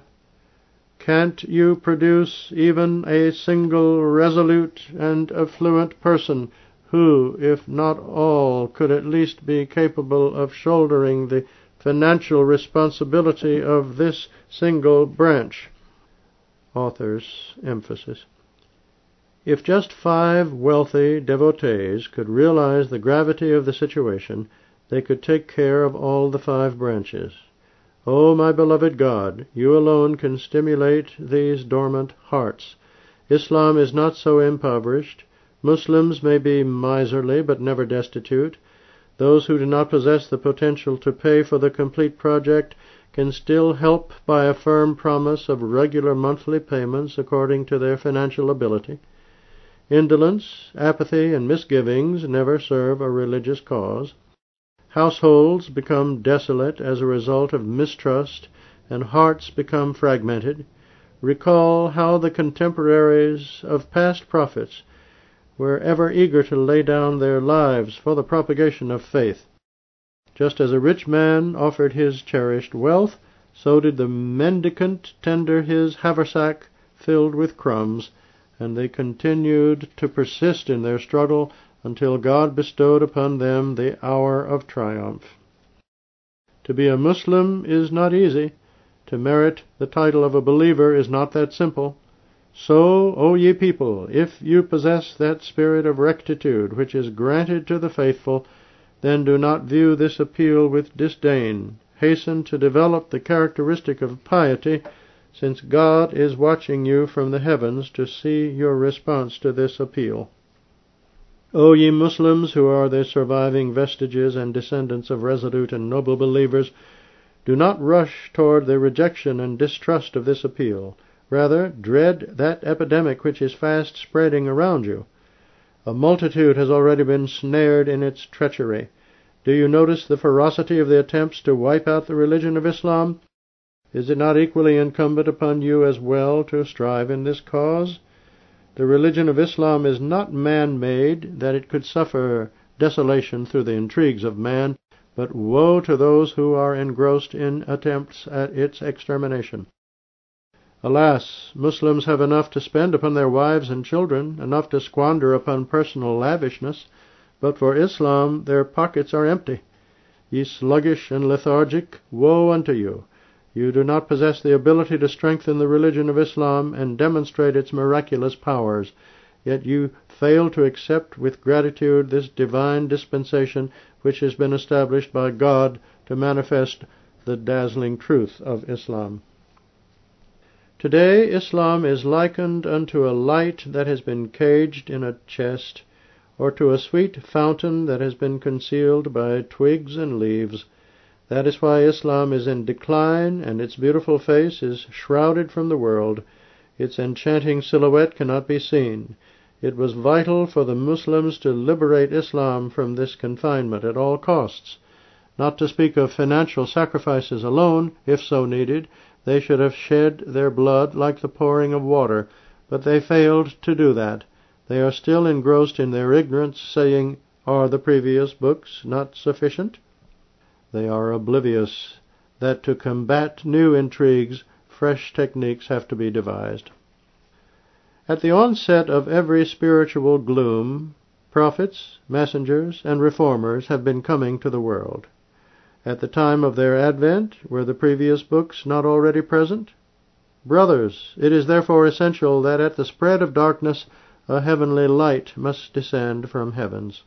Speaker 1: can't you produce even a single resolute and affluent person who, if not all, could at least be capable of shouldering the financial responsibility of this single branch? Author's emphasis. If just five wealthy devotees could realize the gravity of the situation, they could take care of all the five branches. O oh, my beloved God, you alone can stimulate these dormant hearts. Islam is not so impoverished. Muslims may be miserly, but never destitute. Those who do not possess the potential to pay for the complete project can still help by a firm promise of regular monthly payments according to their financial ability. Indolence, apathy, and misgivings never serve a religious cause. Households become desolate as a result of mistrust, and hearts become fragmented. Recall how the contemporaries of past prophets were ever eager to lay down their lives for the propagation of faith. Just as a rich man offered his cherished wealth, so did the mendicant tender his haversack filled with crumbs, and they continued to persist in their struggle until God bestowed upon them the hour of triumph. To be a Muslim is not easy. To merit the title of a believer is not that simple. So, O ye people, if you possess that spirit of rectitude which is granted to the faithful, then do not view this appeal with disdain. Hasten to develop the characteristic of piety, since God is watching you from the heavens to see your response to this appeal. O ye Muslims, who are the surviving vestiges and descendants of resolute and noble believers, do not rush toward the rejection and distrust of this appeal. Rather, dread that epidemic which is fast spreading around you. A multitude has already been snared in its treachery. Do you notice the ferocity of the attempts to wipe out the religion of Islam? Is it not equally incumbent upon you as well to strive in this cause? The religion of Islam is not man-made that it could suffer desolation through the intrigues of man, but woe to those who are engrossed in attempts at its extermination. Alas, Muslims have enough to spend upon their wives and children, enough to squander upon personal lavishness, but for Islam their pockets are empty. Ye sluggish and lethargic, woe unto you! You do not possess the ability to strengthen the religion of Islam and demonstrate its miraculous powers, yet you fail to accept with gratitude this divine dispensation which has been established by God to manifest the dazzling truth of Islam. Today Islam is likened unto a light that has been caged in a chest, or to a sweet fountain that has been concealed by twigs and leaves. That is why Islam is in decline and its beautiful face is shrouded from the world. Its enchanting silhouette cannot be seen. It was vital for the Muslims to liberate Islam from this confinement at all costs. Not to speak of financial sacrifices alone, if so needed, they should have shed their blood like the pouring of water, but they failed to do that. They are still engrossed in their ignorance, saying, Are the previous books not sufficient? They are oblivious that to combat new intrigues fresh techniques have to be devised. At the onset of every spiritual gloom, prophets, messengers, and reformers have been coming to the world. At the time of their advent, were the previous books not already present? Brothers, it is therefore essential that at the spread of darkness a heavenly light must descend from heavens.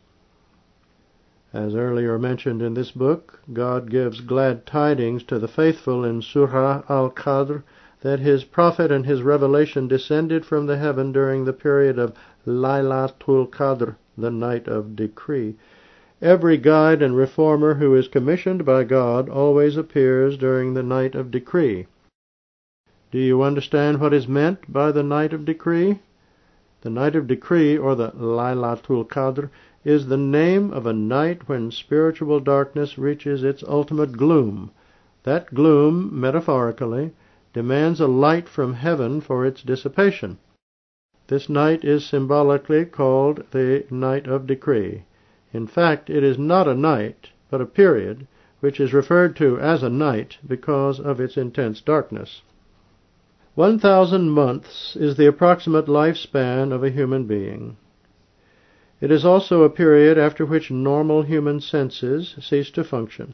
Speaker 1: As earlier mentioned in this book, God gives glad tidings to the faithful in Surah Al-Qadr that his prophet and his revelation descended from the heaven during the period of Laylatul Qadr, the night of decree. Every guide and reformer who is commissioned by God always appears during the night of decree. Do you understand what is meant by the night of decree? The night of decree, or the Laylatul Qadr, is the name of a night when spiritual darkness reaches its ultimate gloom. That gloom, metaphorically, demands a light from heaven for its dissipation. This night is symbolically called the night of decree. In fact, it is not a night, but a period, which is referred to as a night because of its intense darkness. One thousand months is the approximate lifespan of a human being. It is also a period after which normal human senses cease to function.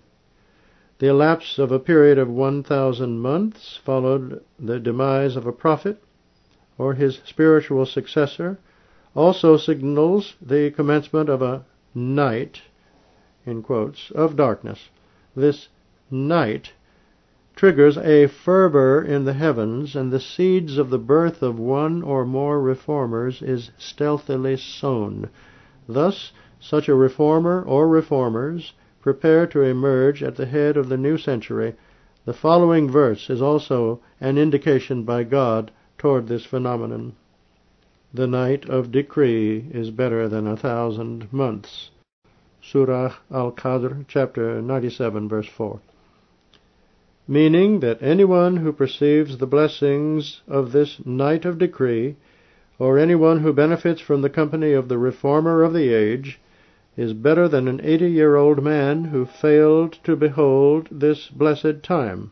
Speaker 1: The elapse of a period of one thousand months followed the demise of a prophet or his spiritual successor also signals the commencement of a night in quotes of darkness. This night triggers a fervor in the heavens, and the seeds of the birth of one or more reformers is stealthily sown. Thus, such a reformer or reformers prepare to emerge at the head of the new century. The following verse is also an indication by God toward this phenomenon. The night of decree is better than a thousand months. Surah Al-Qadr, chapter 97, verse 4 meaning that anyone who perceives the blessings of this night of decree, or anyone who benefits from the company of the reformer of the age, is better than an eighty year old man who failed to behold this blessed time.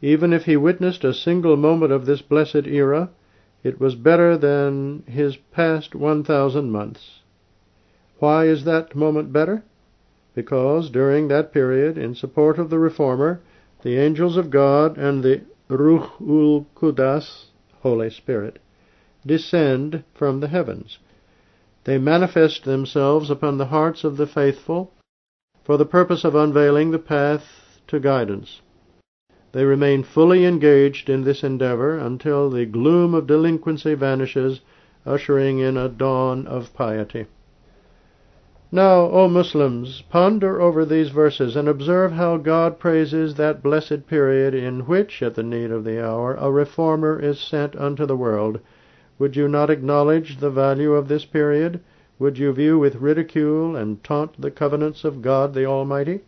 Speaker 1: Even if he witnessed a single moment of this blessed era, it was better than his past one thousand months. Why is that moment better? Because during that period, in support of the reformer, the angels of God and the Ruh ul Quddus, Holy Spirit, descend from the heavens. They manifest themselves upon the hearts of the faithful for the purpose of unveiling the path to guidance. They remain fully engaged in this endeavor until the gloom of delinquency vanishes, ushering in a dawn of piety. Now, O Muslims, ponder over these verses and observe how God praises that blessed period in which, at the need of the hour, a reformer is sent unto the world. Would you not acknowledge the value of this period? Would you view with ridicule and taunt the covenants of God the Almighty?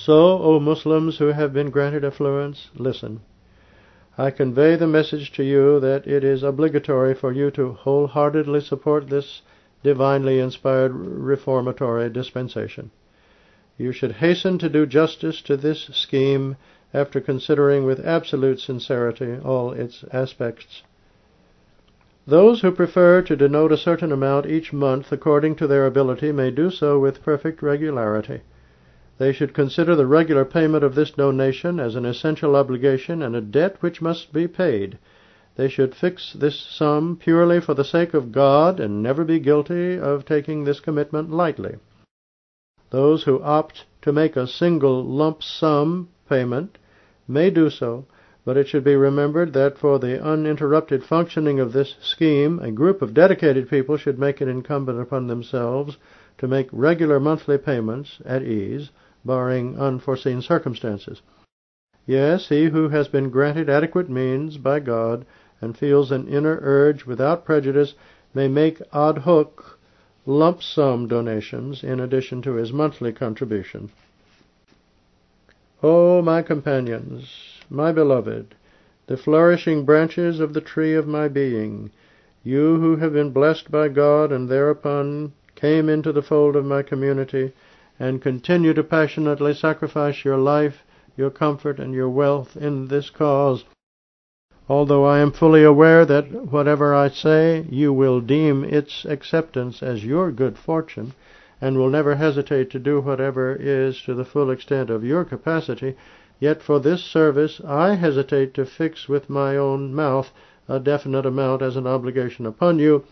Speaker 1: So, O Muslims who have been granted affluence, listen. I convey the message to you that it is obligatory for you to wholeheartedly support this divinely inspired reformatory dispensation. You should hasten to do justice to this scheme after considering with absolute sincerity all its aspects. Those who prefer to denote a certain amount each month according to their ability may do so with perfect regularity. They should consider the regular payment of this donation as an essential obligation and a debt which must be paid. They should fix this sum purely for the sake of God and never be guilty of taking this commitment lightly. Those who opt to make a single lump sum payment may do so, but it should be remembered that for the uninterrupted functioning of this scheme, a group of dedicated people should make it incumbent upon themselves to make regular monthly payments at ease, barring unforeseen circumstances. Yes, he who has been granted adequate means by God and feels an inner urge without prejudice may make ad hoc lump sum donations in addition to his monthly contribution. O oh, my companions, my beloved, the flourishing branches of the tree of my being, you who have been blessed by God and thereupon came into the fold of my community and continue to passionately sacrifice your life, your comfort, and your wealth in this cause, although I am fully aware that whatever I say you will deem its acceptance as your good fortune, and will never hesitate to do whatever is to the full extent of your capacity, yet for this service I hesitate to fix with my own mouth a definite amount as an obligation upon you,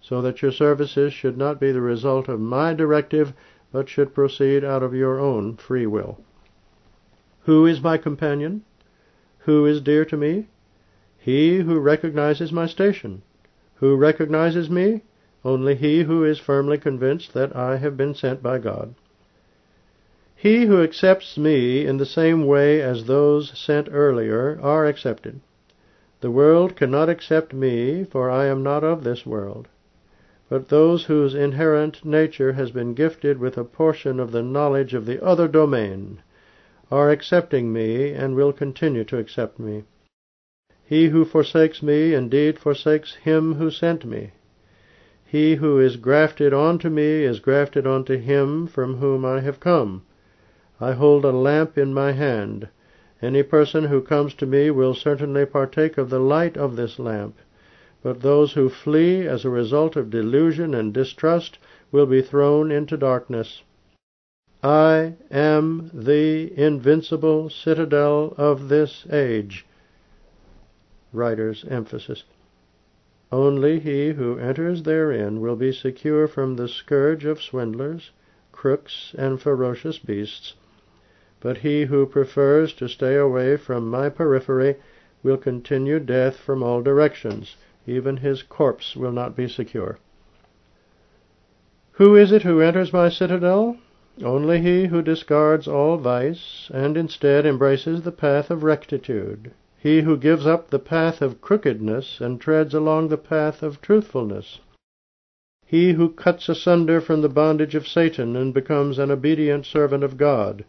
Speaker 1: so that your services should not be the result of my directive, but should proceed out of your own free will. Who is my companion? Who is dear to me? He who recognizes my station. Who recognizes me? Only he who is firmly convinced that I have been sent by God. He who accepts me in the same way as those sent earlier are accepted. The world cannot accept me, for I am not of this world. But those whose inherent nature has been gifted with a portion of the knowledge of the other domain are accepting me and will continue to accept me. He who forsakes me indeed forsakes him who sent me. He who is grafted onto me is grafted onto him from whom I have come. I hold a lamp in my hand. Any person who comes to me will certainly partake of the light of this lamp, but those who flee as a result of delusion and distrust will be thrown into darkness. I am the invincible citadel of this age. Writer's emphasis. Only he who enters therein will be secure from the scourge of swindlers, crooks, and ferocious beasts but he who prefers to stay away from my periphery will continue death from all directions. Even his corpse will not be secure. Who is it who enters my citadel? Only he who discards all vice, and instead embraces the path of rectitude. He who gives up the path of crookedness and treads along the path of truthfulness. He who cuts asunder from the bondage of Satan and becomes an obedient servant of God.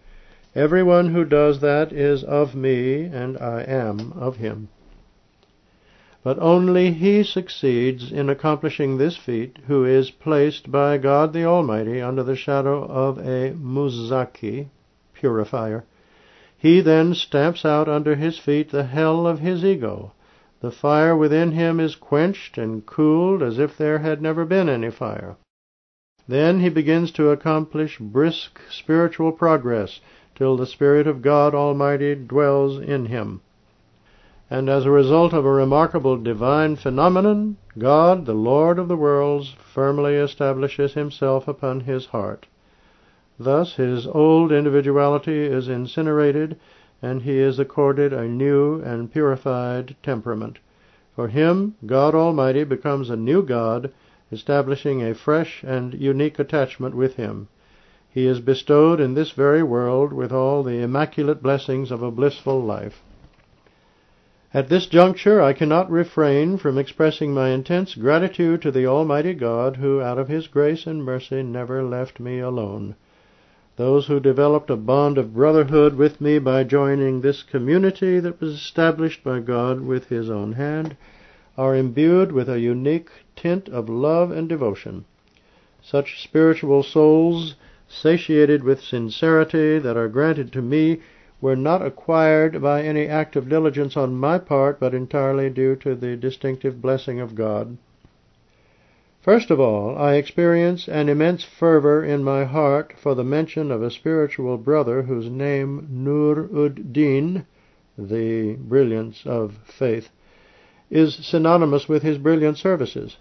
Speaker 1: Everyone who does that is of me, and I am of him. But only he succeeds in accomplishing this feat who is placed by God the Almighty under the shadow of a muzaki, purifier. He then stamps out under his feet the hell of his ego. The fire within him is quenched and cooled as if there had never been any fire. Then he begins to accomplish brisk spiritual progress till the Spirit of God Almighty dwells in him. And as a result of a remarkable divine phenomenon, God, the Lord of the worlds, firmly establishes himself upon his heart. Thus his old individuality is incinerated, and he is accorded a new and purified temperament. For him, God Almighty becomes a new God, establishing a fresh and unique attachment with him he is bestowed in this very world with all the immaculate blessings of a blissful life. At this juncture I cannot refrain from expressing my intense gratitude to the Almighty God who, out of His grace and mercy, never left me alone. Those who developed a bond of brotherhood with me by joining this community that was established by God with His own hand are imbued with a unique tint of love and devotion. Such spiritual souls satiated with sincerity, that are granted to me, were not acquired by any act of diligence on my part, but entirely due to the distinctive blessing of God. First of all, I experience an immense fervor in my heart for the mention of a spiritual brother whose name, Nur ud Din, the brilliance of faith, is synonymous with his brilliant services.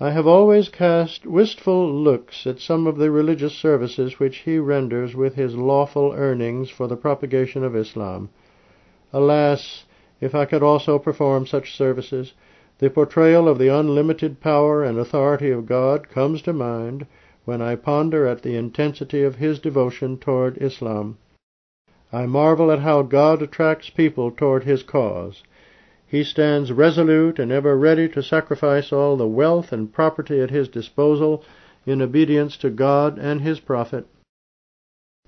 Speaker 1: I have always cast wistful looks at some of the religious services which he renders with his lawful earnings for the propagation of Islam. Alas, if I could also perform such services! The portrayal of the unlimited power and authority of God comes to mind when I ponder at the intensity of his devotion toward Islam. I marvel at how God attracts people toward his cause. He stands resolute and ever ready to sacrifice all the wealth and property at his disposal in obedience to God and his prophet.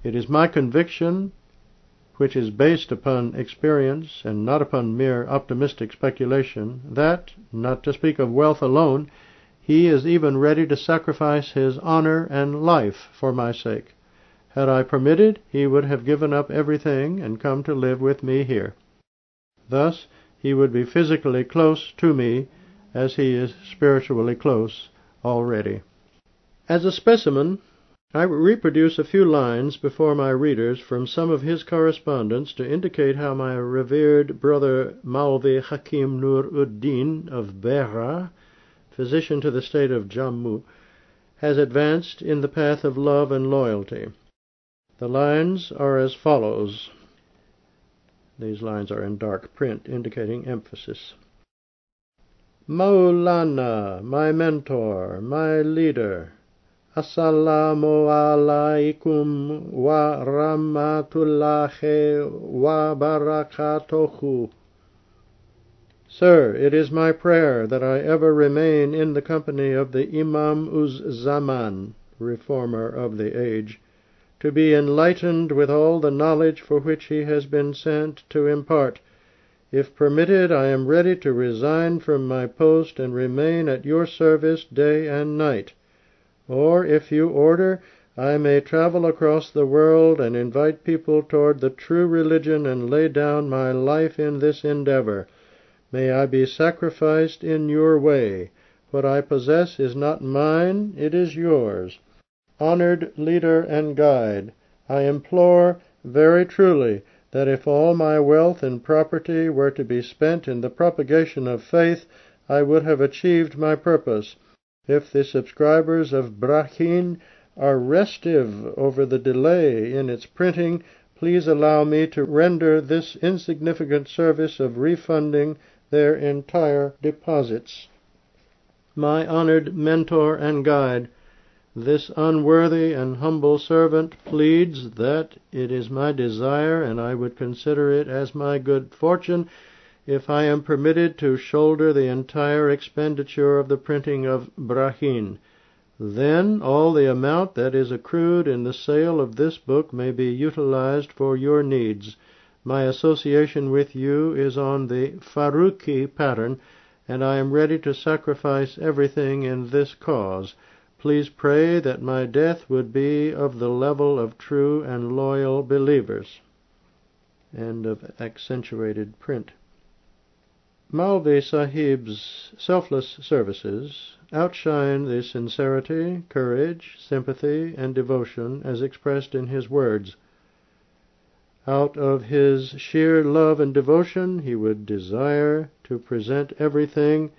Speaker 1: It is my conviction, which is based upon experience and not upon mere optimistic speculation, that, not to speak of wealth alone, he is even ready to sacrifice his honor and life for my sake. Had I permitted, he would have given up everything and come to live with me here. Thus, he would be physically close to me as he is spiritually close already. As a specimen, I reproduce a few lines before my readers from some of his correspondence to indicate how my revered brother Maulvi Hakim Nur ud Din of Behra, physician to the state of Jammu, has advanced in the path of love and loyalty. The lines are as follows. These lines are in dark print, indicating emphasis. Maulana, my mentor, my leader. Assalamu alaikum wa rahmatullahi wa barakatuhu. Sir, it is my prayer that I ever remain in the company of the Imam uz Zaman, reformer of the age, to be enlightened with all the knowledge for which he has been sent to impart. If permitted, I am ready to resign from my post and remain at your service day and night. Or, if you order, I may travel across the world and invite people toward the true religion and lay down my life in this endeavor. May I be sacrificed in your way. What I possess is not mine, it is yours. Honored leader and guide, I implore very truly that if all my wealth and property were to be spent in the propagation of faith, I would have achieved my purpose. If the subscribers of Barahin are restive over the delay in its printing, please allow me to render this insignificant service of refunding their entire deposits. My honored mentor and guide, this unworthy and humble servant pleads that it is my desire, and I would consider it as my good fortune, if I am permitted to shoulder the entire expenditure of the printing of Barahin. Then all the amount that is accrued in the sale of this book may be utilized for your needs. My association with you is on the Farooqui pattern, and I am ready to sacrifice everything in this cause. Please pray that my death would be of the level of true and loyal believers. End of accentuated print. Maulvi Sahib's selfless services outshine the sincerity, courage, sympathy, and devotion as expressed in his words. Out of his sheer love and devotion, he would desire to present everything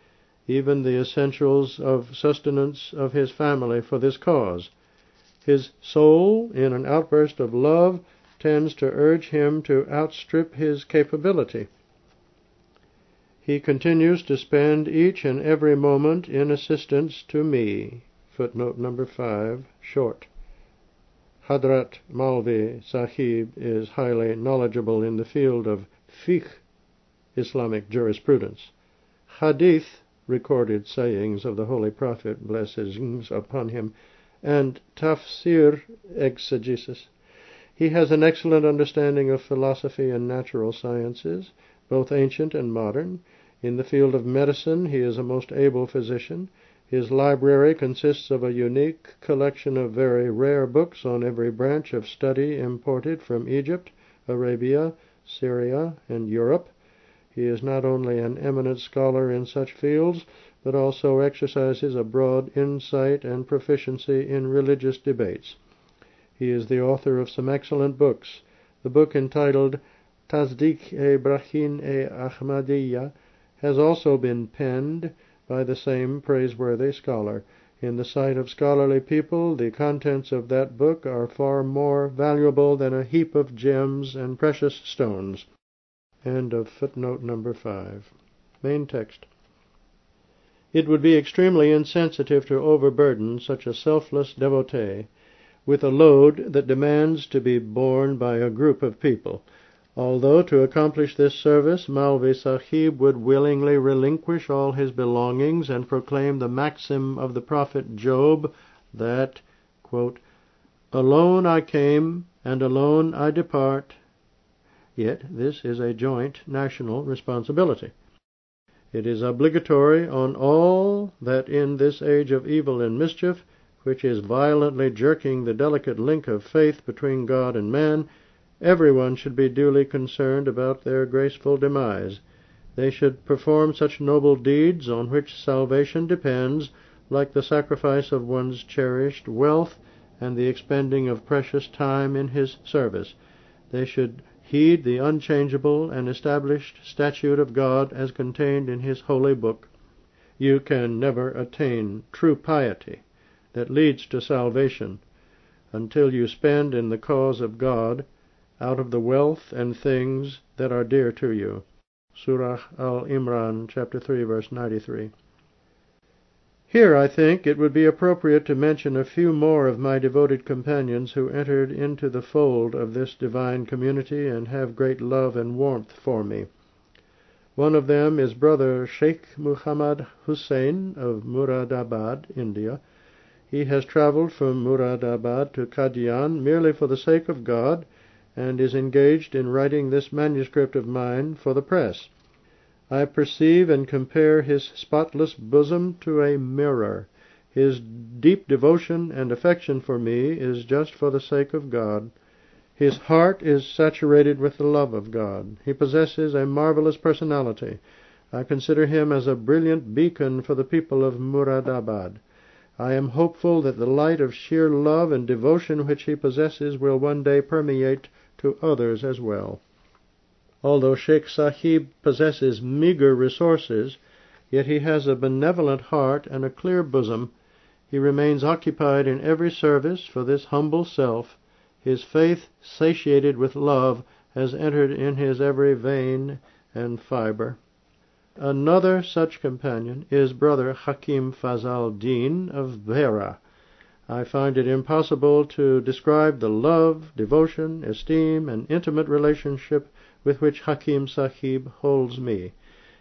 Speaker 1: even the essentials of sustenance of his family for this cause. His soul, in an outburst of love, tends to urge him to outstrip his capability. He continues to spend each and every moment in assistance to me. Footnote number five, short. Hadrat Maulvi Sahib is highly knowledgeable in the field of fiqh, Islamic jurisprudence. Hadith recorded sayings of the Holy Prophet, blessings upon him, and tafsir exegesis. He has an excellent understanding of philosophy and natural sciences, both ancient and modern. In the field of medicine, he is a most able physician. His library consists of a unique collection of very rare books on every branch of study imported from Egypt, Arabia, Syria, and Europe. He is not only an eminent scholar in such fields, but also exercises a broad insight and proficiency in religious debates. He is the author of some excellent books. The book entitled Tasdik-e Barahin-e Ahmadiyya has also been penned by the same praiseworthy scholar. In the sight of scholarly people, the contents of that book are far more valuable than a heap of gems and precious stones. End of footnote number five. Main text. It would be extremely insensitive to overburden such a selfless devotee with a load that demands to be borne by a group of people. Although to accomplish this service Maulvi Sahib would willingly relinquish all his belongings and proclaim the maxim of the prophet Job that, quote, Alone I came, and alone I depart, Yet this is a joint national responsibility. It is obligatory on all that in this age of evil and mischief, which is violently jerking the delicate link of faith between God and man, everyone should be duly concerned about their graceful demise. They should perform such noble deeds on which salvation depends, like the sacrifice of one's cherished wealth and the expending of precious time in His service. They should heed the unchangeable and established statute of God as contained in His holy book. You can never attain true piety that leads to salvation until you spend in the cause of God out of the wealth and things that are dear to you. Surah Al Imran, chapter 3, verse 93. Here, I think, it would be appropriate to mention a few more of my devoted companions who entered into the fold of this divine community and have great love and warmth for me. One of them is brother Sheikh Muhammad Hussein of Muradabad, India. He has traveled from Muradabad to Qadian merely for the sake of God, and is engaged in writing this manuscript of mine for the press. I perceive and compare his spotless bosom to a mirror. His deep devotion and affection for me is just for the sake of God. His heart is saturated with the love of God. He possesses a marvelous personality. I consider him as a brilliant beacon for the people of Muradabad. I am hopeful that the light of sheer love and devotion which he possesses will one day permeate to others as well. Although Sheikh Sahib possesses meagre resources, yet he has a benevolent heart and a clear bosom. He remains occupied in every service for this humble self. His faith, satiated with love, has entered in his every vein and fibre. Another such companion is brother Hakim Fazal Din of Behrah. I find it impossible to describe the love, devotion, esteem, and intimate relationship with which Hakim Sahib holds me.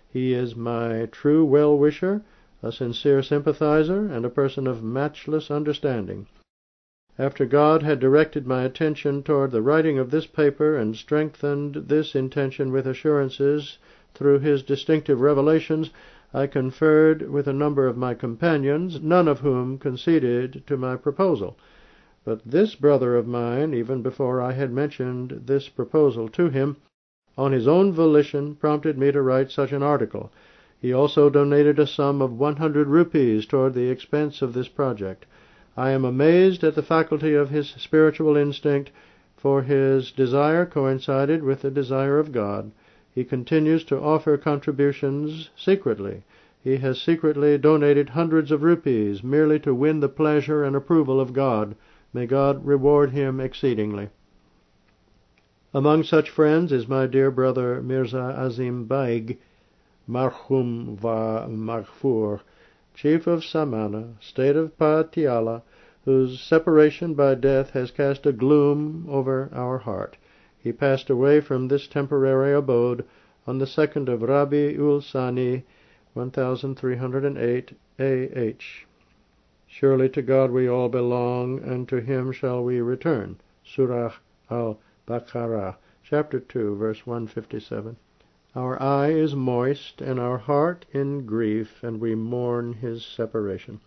Speaker 1: He is my true well wisher, a sincere sympathizer, and a person of matchless understanding. After God had directed my attention toward the writing of this paper and strengthened this intention with assurances through his distinctive revelations, I conferred with a number of my companions, none of whom conceded to my proposal. But this brother of mine, even before I had mentioned this proposal to him, on his own volition prompted me to write such an article. He also donated a sum of one hundred rupees toward the expense of this project. I am amazed at the faculty of his spiritual instinct, for his desire coincided with the desire of God. He continues to offer contributions secretly. He has secretly donated hundreds of rupees merely to win the pleasure and approval of God. May God reward him exceedingly. Among such friends is my dear brother Mirza Azim Baig, Marhum va Maghfur, chief of Samana, state of Patiala, whose separation by death has cast a gloom over our heart. He passed away from this temporary abode on the second of Rabi ul Sani, 1308 A.H. Surely to God we all belong, and to Him shall we return. Surah al-Baqarah, chapter 2, verse 157. Our eye is moist, and our heart in grief, and we mourn his separation.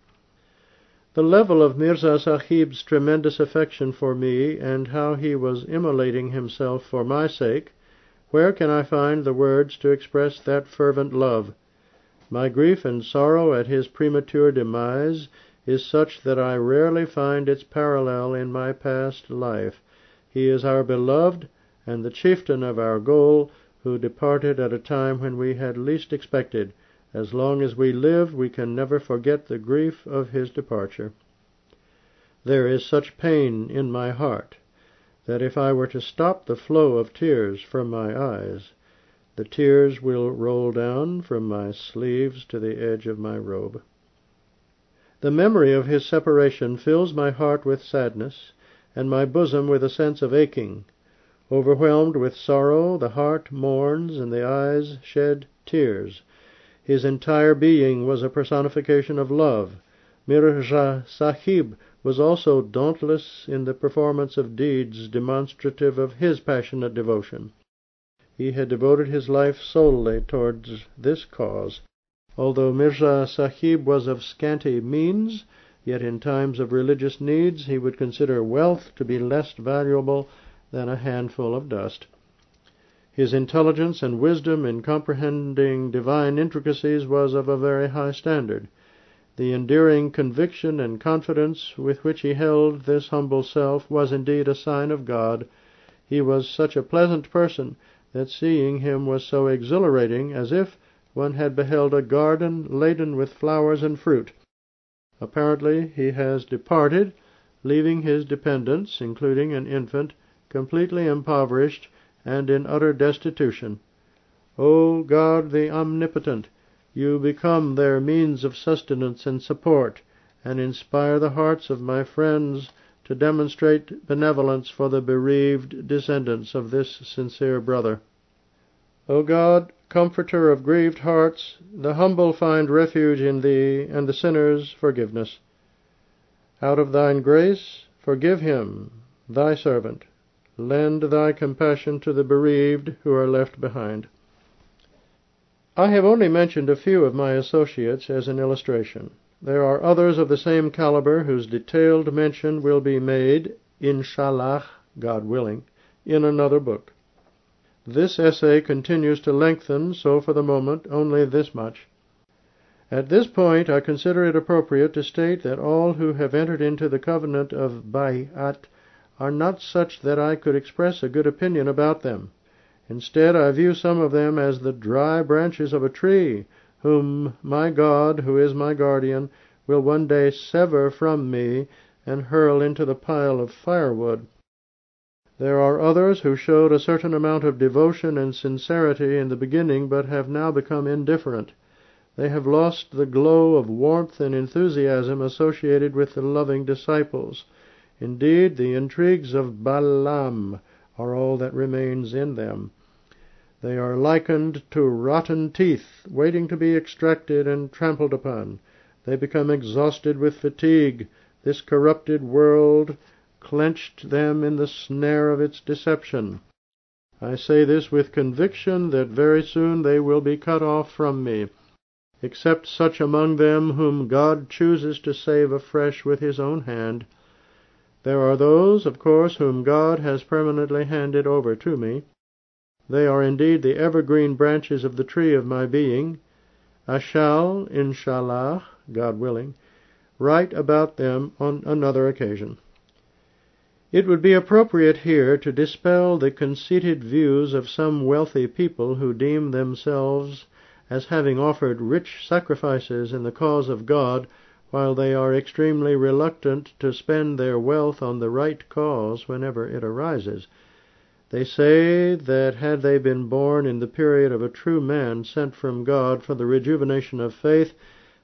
Speaker 1: The level of Mirza Sahib's tremendous affection for me, and how he was immolating himself for my sake, where can I find the words to express that fervent love? My grief and sorrow at his premature demise is such that I rarely find its parallel in my past life. He is our beloved and the chieftain of our goal, who departed at a time when we had least expected. As long as we live we can never forget the grief of his departure. There is such pain in my heart that if I were to stop the flow of tears from my eyes, the tears will roll down from my sleeves to the edge of my robe. The memory of his separation fills my heart with sadness, and my bosom with a sense of aching. Overwhelmed with sorrow, the heart mourns and the eyes shed tears. His entire being was a personification of love. Mirza Sahib was also dauntless in the performance of deeds demonstrative of his passionate devotion. He had devoted his life solely towards this cause. Although Mirza Sahib was of scanty means, yet in times of religious needs he would consider wealth to be less valuable than a handful of dust. His intelligence and wisdom in comprehending divine intricacies was of a very high standard. The endearing conviction and confidence with which he held this humble self was indeed a sign of God. He was such a pleasant person that seeing him was so exhilarating as if one had beheld a garden laden with flowers and fruit. Apparently he has departed, leaving his dependents, including an infant, completely impoverished and in utter destitution. O God the Omnipotent, you become their means of sustenance and support, and inspire the hearts of my friends to demonstrate benevolence for the bereaved descendants of this sincere brother. O God, comforter of grieved hearts, the humble find refuge in thee, and the sinners forgiveness. Out of thine grace, forgive him, thy servant, Lend thy compassion to the bereaved who are left behind. I have only mentioned a few of my associates as an illustration. There are others of the same caliber whose detailed mention will be made, inshallah, God willing, in another book. This essay continues to lengthen, so for the moment only this much. At this point I consider it appropriate to state that all who have entered into the covenant of Bai'at are not such that I could express a good opinion about them. Instead, I view some of them as the dry branches of a tree, whom my God, who is my guardian, will one day sever from me and hurl into the pile of firewood. There are others who showed a certain amount of devotion and sincerity in the beginning, but have now become indifferent. They have lost the glow of warmth and enthusiasm associated with the loving disciples. Indeed, the intrigues of Balaam are all that remains in them. They are likened to rotten teeth, waiting to be extracted and trampled upon. They become exhausted with fatigue. This corrupted world clenched them in the snare of its deception. I say this with conviction that very soon they will be cut off from me except such among them whom God chooses to save afresh with his own hand. There are those, of course, whom God has permanently handed over to me. They are indeed the evergreen branches of the tree of my being. I shall, inshallah, God willing, write about them on another occasion. It would be appropriate here to dispel the conceited views of some wealthy people who deem themselves as having offered rich sacrifices in the cause of God, while they are extremely reluctant to spend their wealth on the right cause whenever it arises. They say that had they been born in the period of a true man sent from God for the rejuvenation of faith,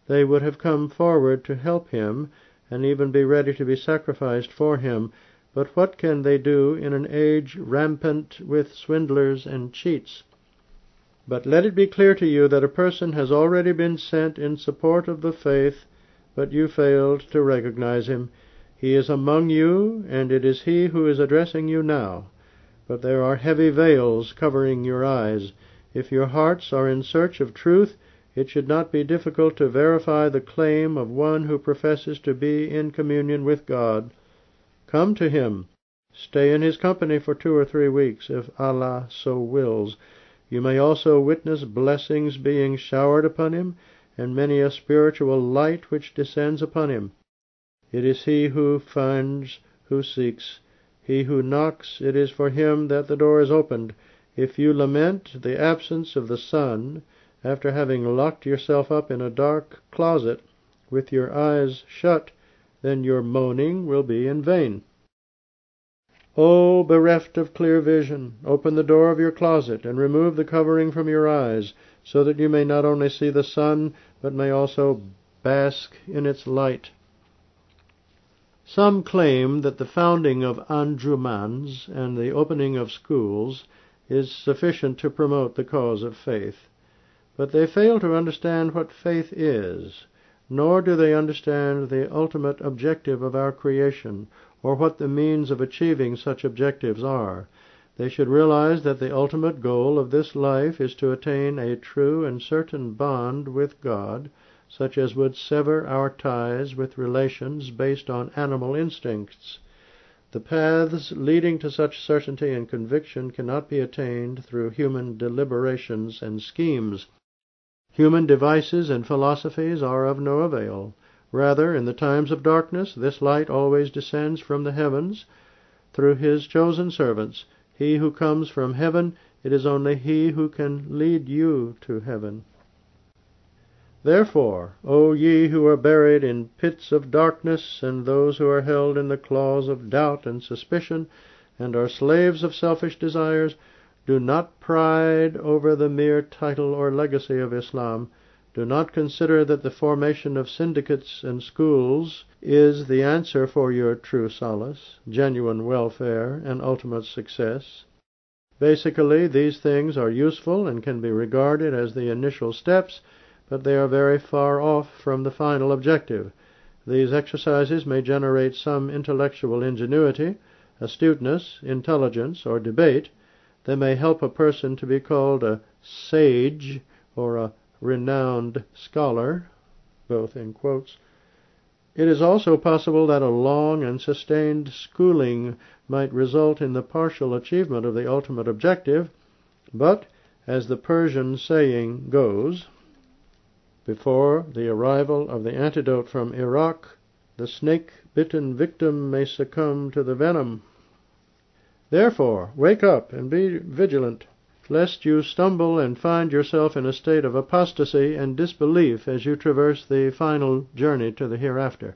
Speaker 1: they would have come forward to help him, and even be ready to be sacrificed for him. But what can they do in an age rampant with swindlers and cheats? But let it be clear to you that a person has already been sent in support of the faith, but you failed to recognize him. He is among you, and it is he who is addressing you now. But there are heavy veils covering your eyes. If your hearts are in search of truth, it should not be difficult to verify the claim of one who professes to be in communion with God. Come to him. Stay in his company for two or three weeks, if Allah so wills. You may also witness blessings being showered upon him, and many a spiritual light which descends upon him. It is he who finds who seeks. He who knocks, it is for him that the door is opened. If you lament the absence of the sun, after having locked yourself up in a dark closet, with your eyes shut, then your moaning will be in vain. O bereft of clear vision, open the door of your closet and remove the covering from your eyes, so that you may not only see the sun, but may also bask in its light. Some claim that the founding of Anjumans and the opening of schools is sufficient to promote the cause of faith. But they fail to understand what faith is, nor do they understand the ultimate objective of our creation, or what the means of achieving such objectives are. They should realize that the ultimate goal of this life is to attain a true and certain bond with God, such as would sever our ties with relations based on animal instincts. The paths leading to such certainty and conviction cannot be attained through human deliberations and schemes. Human devices and philosophies are of no avail. Rather, in the times of darkness, this light always descends from the heavens through his chosen servants. He who comes from heaven, it is only he who can lead you to heaven. Therefore, O ye who are buried in pits of darkness, and those who are held in the claws of doubt and suspicion, and are slaves of selfish desires, do not pride over the mere title or legacy of Islam do not consider that the formation of syndicates and schools is the answer for your true solace, genuine welfare, and ultimate success. Basically, these things are useful and can be regarded as the initial steps, but they are very far off from the final objective. These exercises may generate some intellectual ingenuity, astuteness, intelligence, or debate. They may help a person to be called a sage or a renowned scholar, both in quotes, it is also possible that a long and sustained schooling might result in the partial achievement of the ultimate objective, but, as the Persian saying goes, before the arrival of the antidote from Iraq, the snake bitten victim may succumb to the venom. Therefore, wake up and be vigilant, lest you stumble and find yourself in a state of apostasy and disbelief as you traverse the final journey to the hereafter.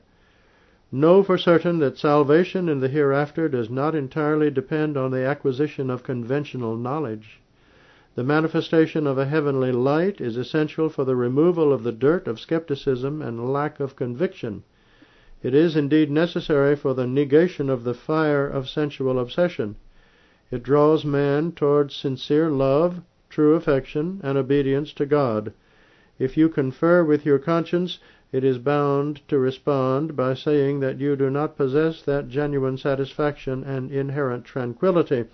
Speaker 1: Know for certain that salvation in the hereafter does not entirely depend on the acquisition of conventional knowledge. The manifestation of a heavenly light is essential for the removal of the dirt of skepticism and lack of conviction. It is indeed necessary for the negation of the fire of sensual obsession. It draws man towards sincere love, true affection, and obedience to God. If you confer with your conscience, it is bound to respond by saying that you do not possess that genuine satisfaction and inherent tranquillity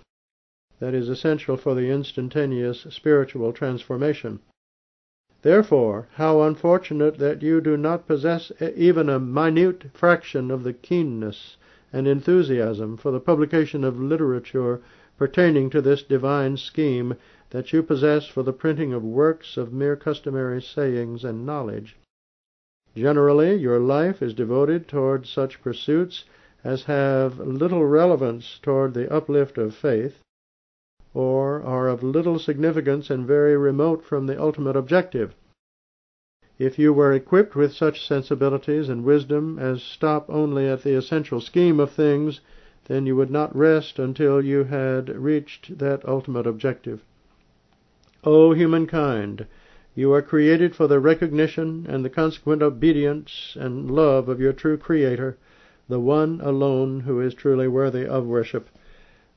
Speaker 1: that is essential for the instantaneous spiritual transformation. Therefore, how unfortunate that you do not possess even a minute fraction of the keenness and enthusiasm for the publication of literature pertaining to this divine scheme that you possess for the printing of works of mere customary sayings and knowledge. Generally, your life is devoted toward such pursuits as have little relevance toward the uplift of faith, or are of little significance and very remote from the ultimate objective. If you were equipped with such sensibilities and wisdom as stop only at the essential scheme of things, then you would not rest until you had reached that ultimate objective. O humankind, you are created for the recognition and the consequent obedience and love of your true Creator, the one alone who is truly worthy of worship.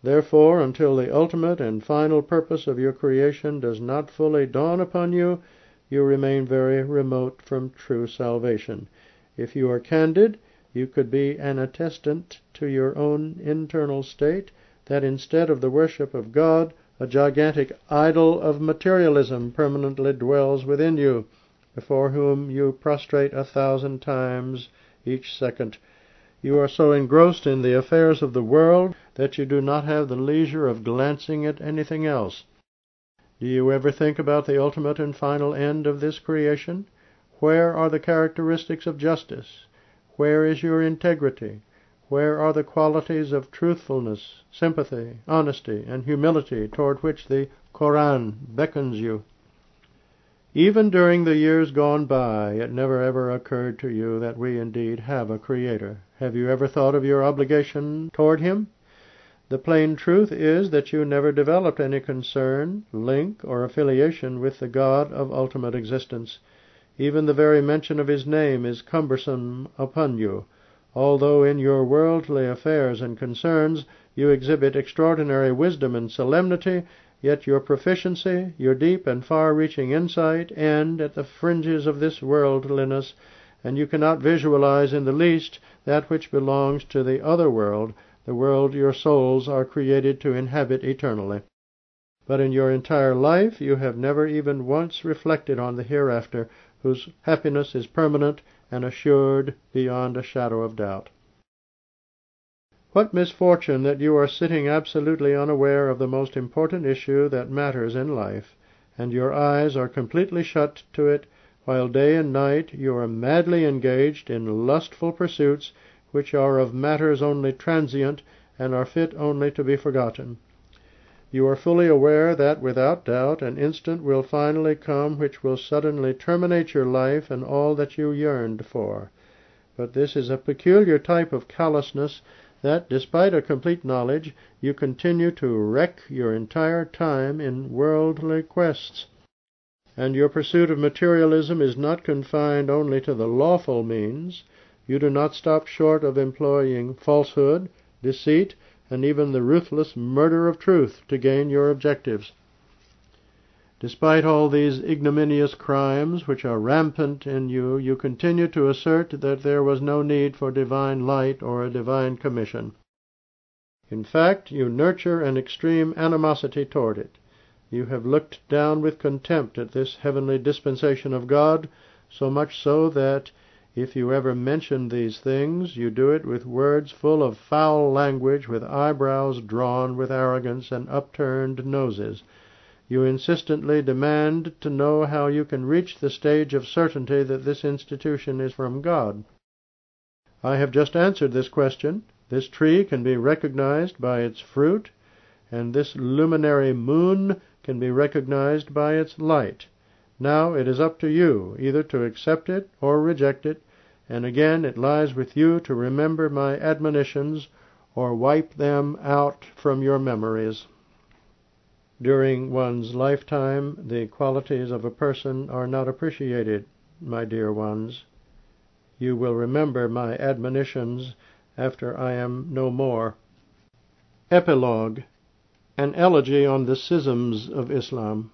Speaker 1: Therefore, until the ultimate and final purpose of your creation does not fully dawn upon you, you remain very remote from true salvation. If you are candid, you could be an attestant to your own internal state that instead of the worship of God, a gigantic idol of materialism permanently dwells within you, before whom you prostrate a thousand times each second. You are so engrossed in the affairs of the world that you do not have the leisure of glancing at anything else. Do you ever think about the ultimate and final end of this creation? Where are the characteristics of justice? Where is your integrity? Where are the qualities of truthfulness, sympathy, honesty, and humility toward which the Koran beckons you? Even during the years gone by, it never ever occurred to you that we indeed have a Creator. Have you ever thought of your obligation toward Him? The plain truth is that you never developed any concern, link, or affiliation with the God of ultimate existence. Even the very mention of his name is cumbersome upon you, although in your worldly affairs and concerns you exhibit extraordinary wisdom and solemnity, yet your proficiency, your deep and far-reaching insight end at the fringes of this worldliness, and you cannot visualize in the least that which belongs to the other world, the world your souls are created to inhabit eternally. But in your entire life you have never even once reflected on the hereafter, whose happiness is permanent and assured beyond a shadow of doubt. What misfortune that you are sitting absolutely unaware of the most important issue that matters in life, and your eyes are completely shut to it, while day and night you are madly engaged in lustful pursuits which are of matters only transient and are fit only to be forgotten. You are fully aware that, without doubt, an instant will finally come which will suddenly terminate your life and all that you yearned for. But this is a peculiar type of callousness that, despite a complete knowledge, you continue to wreck your entire time in worldly quests. And your pursuit of materialism is not confined only to the lawful means. You do not stop short of employing falsehood, deceit, and even the ruthless murder of truth to gain your objectives. Despite all these ignominious crimes which are rampant in you, you continue to assert that there was no need for divine light or a divine commission. In fact, you nurture an extreme animosity toward it. You have looked down with contempt at this heavenly dispensation of God, so much so that if you ever mention these things, you do it with words full of foul language, with eyebrows drawn with arrogance and upturned noses. You insistently demand to know how you can reach the stage of certainty that this institution is from God. I have just answered this question. This tree can be recognized by its fruit, and this luminary moon can be recognized by its light. Now it is up to you either to accept it or reject it, and again it lies with you to remember my admonitions or wipe them out from your memories. During one's lifetime, the qualities of a person are not appreciated, my dear ones. You will remember my admonitions after I am no more. Epilogue An Elegy on the Schisms of Islam.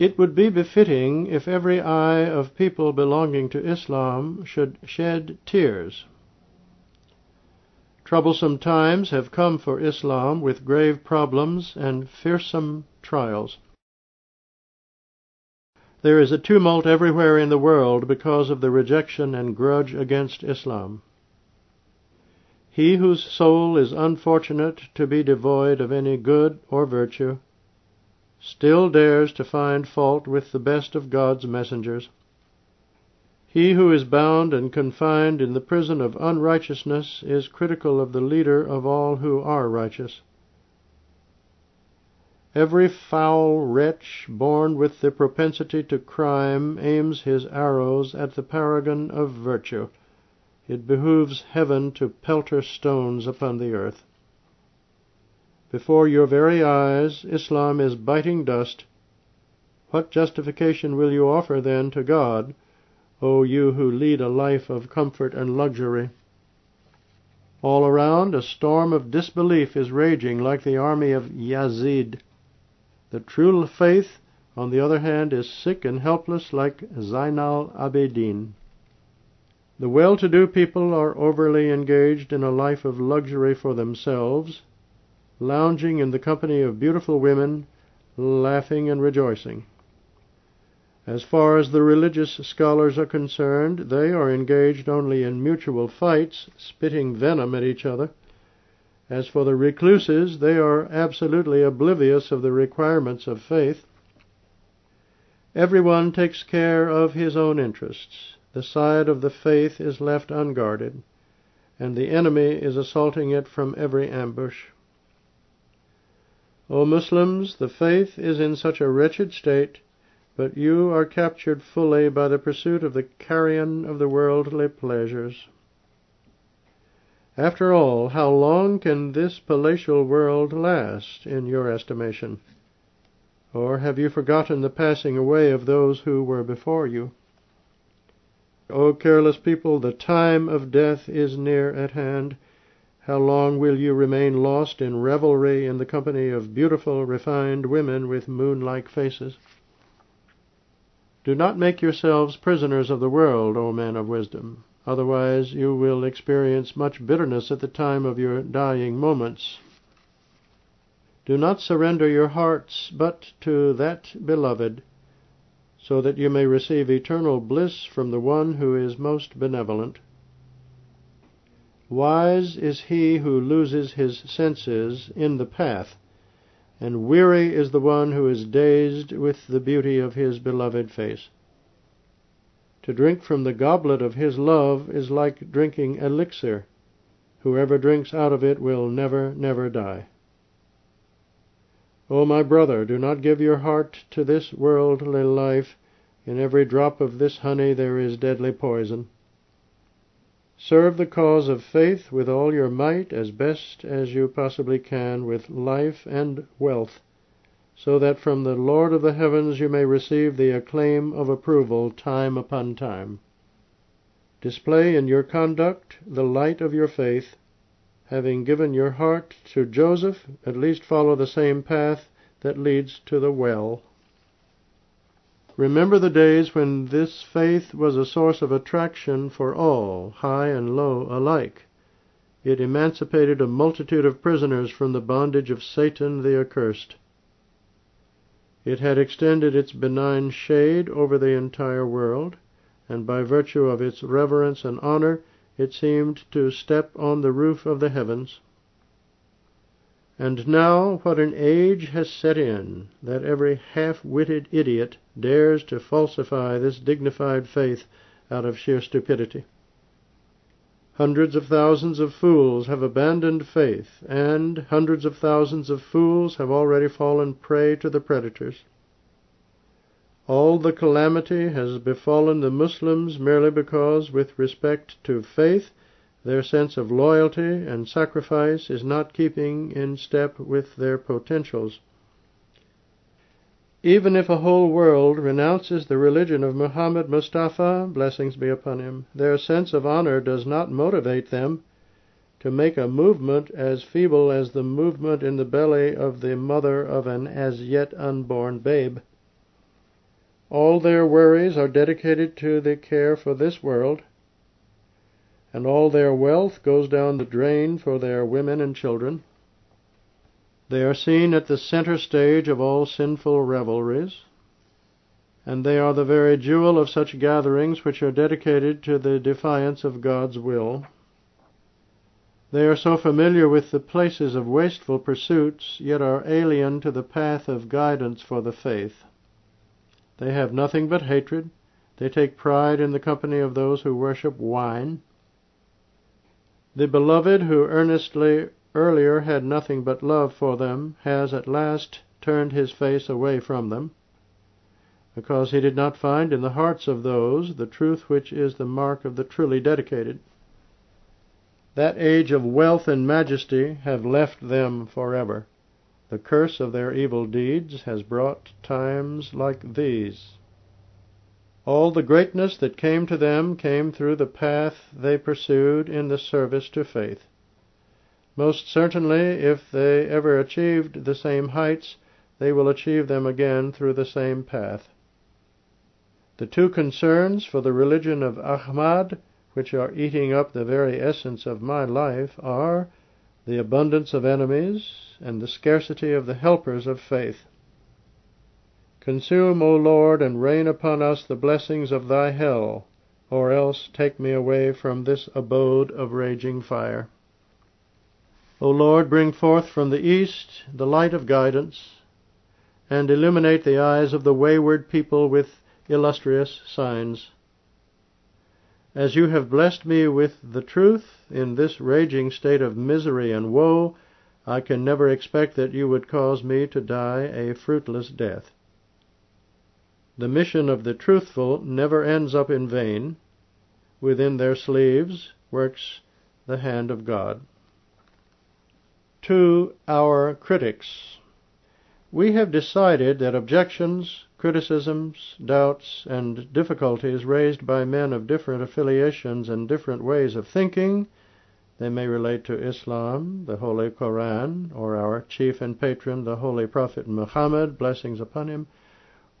Speaker 1: It would be befitting if every eye of people belonging to Islam should shed tears. Troublesome times have come for Islam with grave problems and fearsome trials. There is a tumult everywhere in the world because of the rejection and grudge against Islam. He whose soul is unfortunate to be devoid of any good or virtue still dares to find fault with the best of God's messengers. He who is bound and confined in the prison of unrighteousness is critical of the leader of all who are righteous. Every foul wretch born with the propensity to crime aims his arrows at the paragon of virtue. It behooves heaven to pelter stones upon the earth. Before your very eyes Islam is biting dust. What justification will you offer, then, to God, O you who lead a life of comfort and luxury? All around, a storm of disbelief is raging like the army of Yazid. The true faith, on the other hand, is sick and helpless like Zainal Abidin. The well to do people are overly engaged in a life of luxury for themselves, lounging in the company of beautiful women, laughing and rejoicing. As far as the religious scholars are concerned, they are engaged only in mutual fights, spitting venom at each other. As for the recluses, they are absolutely oblivious of the requirements of faith. Every one takes care of his own interests. The side of the faith is left unguarded, and the enemy is assaulting it from every ambush. O Muslims, the faith is in such a wretched state, but you are captured fully by the pursuit of the carrion of the worldly pleasures. After all, how long can this palatial world last, in your estimation? Or have you forgotten the passing away of those who were before you? O careless people, the time of death is near at hand. How long will you remain lost in revelry in the company of beautiful, refined women with moon-like faces? Do not make yourselves prisoners of the world, O men of wisdom. Otherwise you will experience much bitterness at the time of your dying moments. Do not surrender your hearts but to that beloved, so that you may receive eternal bliss from the one who is most benevolent. Wise is he who loses his senses in the path, and weary is the one who is dazed with the beauty of his beloved face. To drink from the goblet of his love is like drinking elixir. Whoever drinks out of it will never, never die. O my brother, do not give your heart to this worldly life. In every drop of this honey there is deadly poison. Serve the cause of faith with all your might as best as you possibly can with life and wealth so that from the Lord of the heavens you may receive the acclaim of approval time upon time. Display in your conduct the light of your faith. Having given your heart to Joseph, at least follow the same path that leads to the well. Remember the days when this faith was a source of attraction for all, high and low alike. It emancipated a multitude of prisoners from the bondage of Satan the accursed. It had extended its benign shade over the entire world, and by virtue of its reverence and honor it seemed to step on the roof of the heavens. And now what an age has set in that every half witted idiot dares to falsify this dignified faith out of sheer stupidity. Hundreds of thousands of fools have abandoned faith, and hundreds of thousands of fools have already fallen prey to the predators. All the calamity has befallen the Muslims merely because, with respect to faith, their sense of loyalty and sacrifice is not keeping in step with their potentials. Even if a whole world renounces the religion of Muhammad Mustafa, blessings be upon him, their sense of honor does not motivate them to make a movement as feeble as the movement in the belly of the mother of an as yet unborn babe. All their worries are dedicated to the care for this world, and all their wealth goes down the drain for their women and children. They are seen at the center stage of all sinful revelries, and they are the very jewel of such gatherings which are dedicated to the defiance of God's will. They are so familiar with the places of wasteful pursuits, yet are alien to the path of guidance for the faith. They have nothing but hatred. They take pride in the company of those who worship wine. The beloved who earnestly earlier had nothing but love for them has at last turned his face away from them, because he did not find in the hearts of those the truth which is the mark of the truly dedicated. That age of wealth and majesty have left them forever. The curse of their evil deeds has brought times like these. All the greatness that came to them came through the path they pursued in the service to faith. Most certainly, if they ever achieved the same heights, they will achieve them again through the same path. The two concerns for the religion of Ahmad, which are eating up the very essence of my life, are the abundance of enemies and the scarcity of the helpers of faith. Consume, O Lord, and rain upon us the blessings of thy hell, or else take me away from this abode of raging fire. O Lord, bring forth from the east the light of guidance, and illuminate the eyes of the wayward people with illustrious signs. As you have blessed me with the truth in this raging state of misery and woe, I can never expect that you would cause me to die a fruitless death. The mission of the truthful never ends up in vain. Within their sleeves works the hand of God. To our critics. We have decided that objections, criticisms, doubts, and difficulties raised by men of different affiliations and different ways of thinking they may relate to Islam, the Holy Koran, or our chief and patron, the Holy Prophet Muhammad, blessings upon him,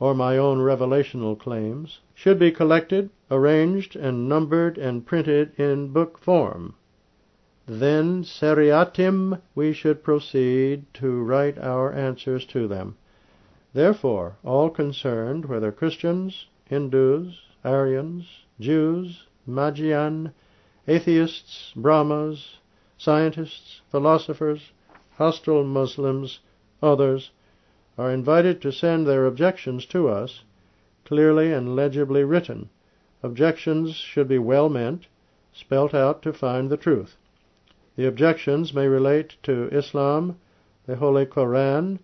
Speaker 1: or my own revelational claims, should be collected, arranged, and numbered and printed in book form. Then seriatim we should proceed to write our answers to them. Therefore, all concerned, whether Christians, Hindus, Aryans, Jews, Magian, atheists, Brahmas, scientists, philosophers, hostile Muslims, others, are invited to send their objections to us, clearly and legibly written. Objections should be well meant, spelt out to find the truth. The objections may relate to Islam, the Holy Koran,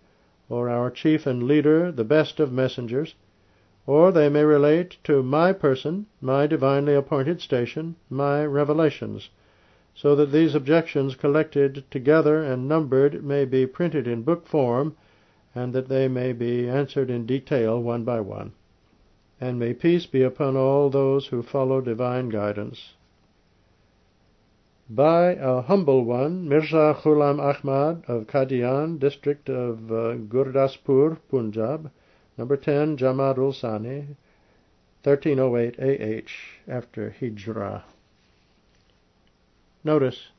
Speaker 1: or our chief and leader, the best of messengers, or they may relate to my person, my divinely appointed station, my revelations, so that these objections collected together and numbered may be printed in book form and that they may be answered in detail one by one. And may peace be upon all those who follow divine guidance. By a humble one, Mirza Ghulam Ahmad of Qadian, district of uh, Gurdaspur, Punjab, number 10, Jamad ul Sani, 1308 AH, after Hijrah. Notice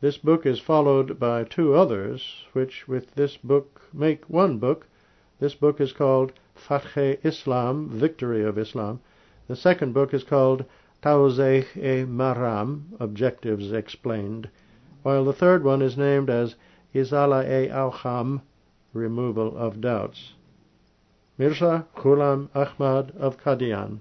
Speaker 1: this book is followed by two others, which with this book make one book, This book is called Fathe Islam, Victory of Islam. The second book is called Tawzeh e Maram, Objectives Explained, while the third one is named as Izala e Awham, Removal of Doubts. Mirza Ghulam Ahmad of Qadian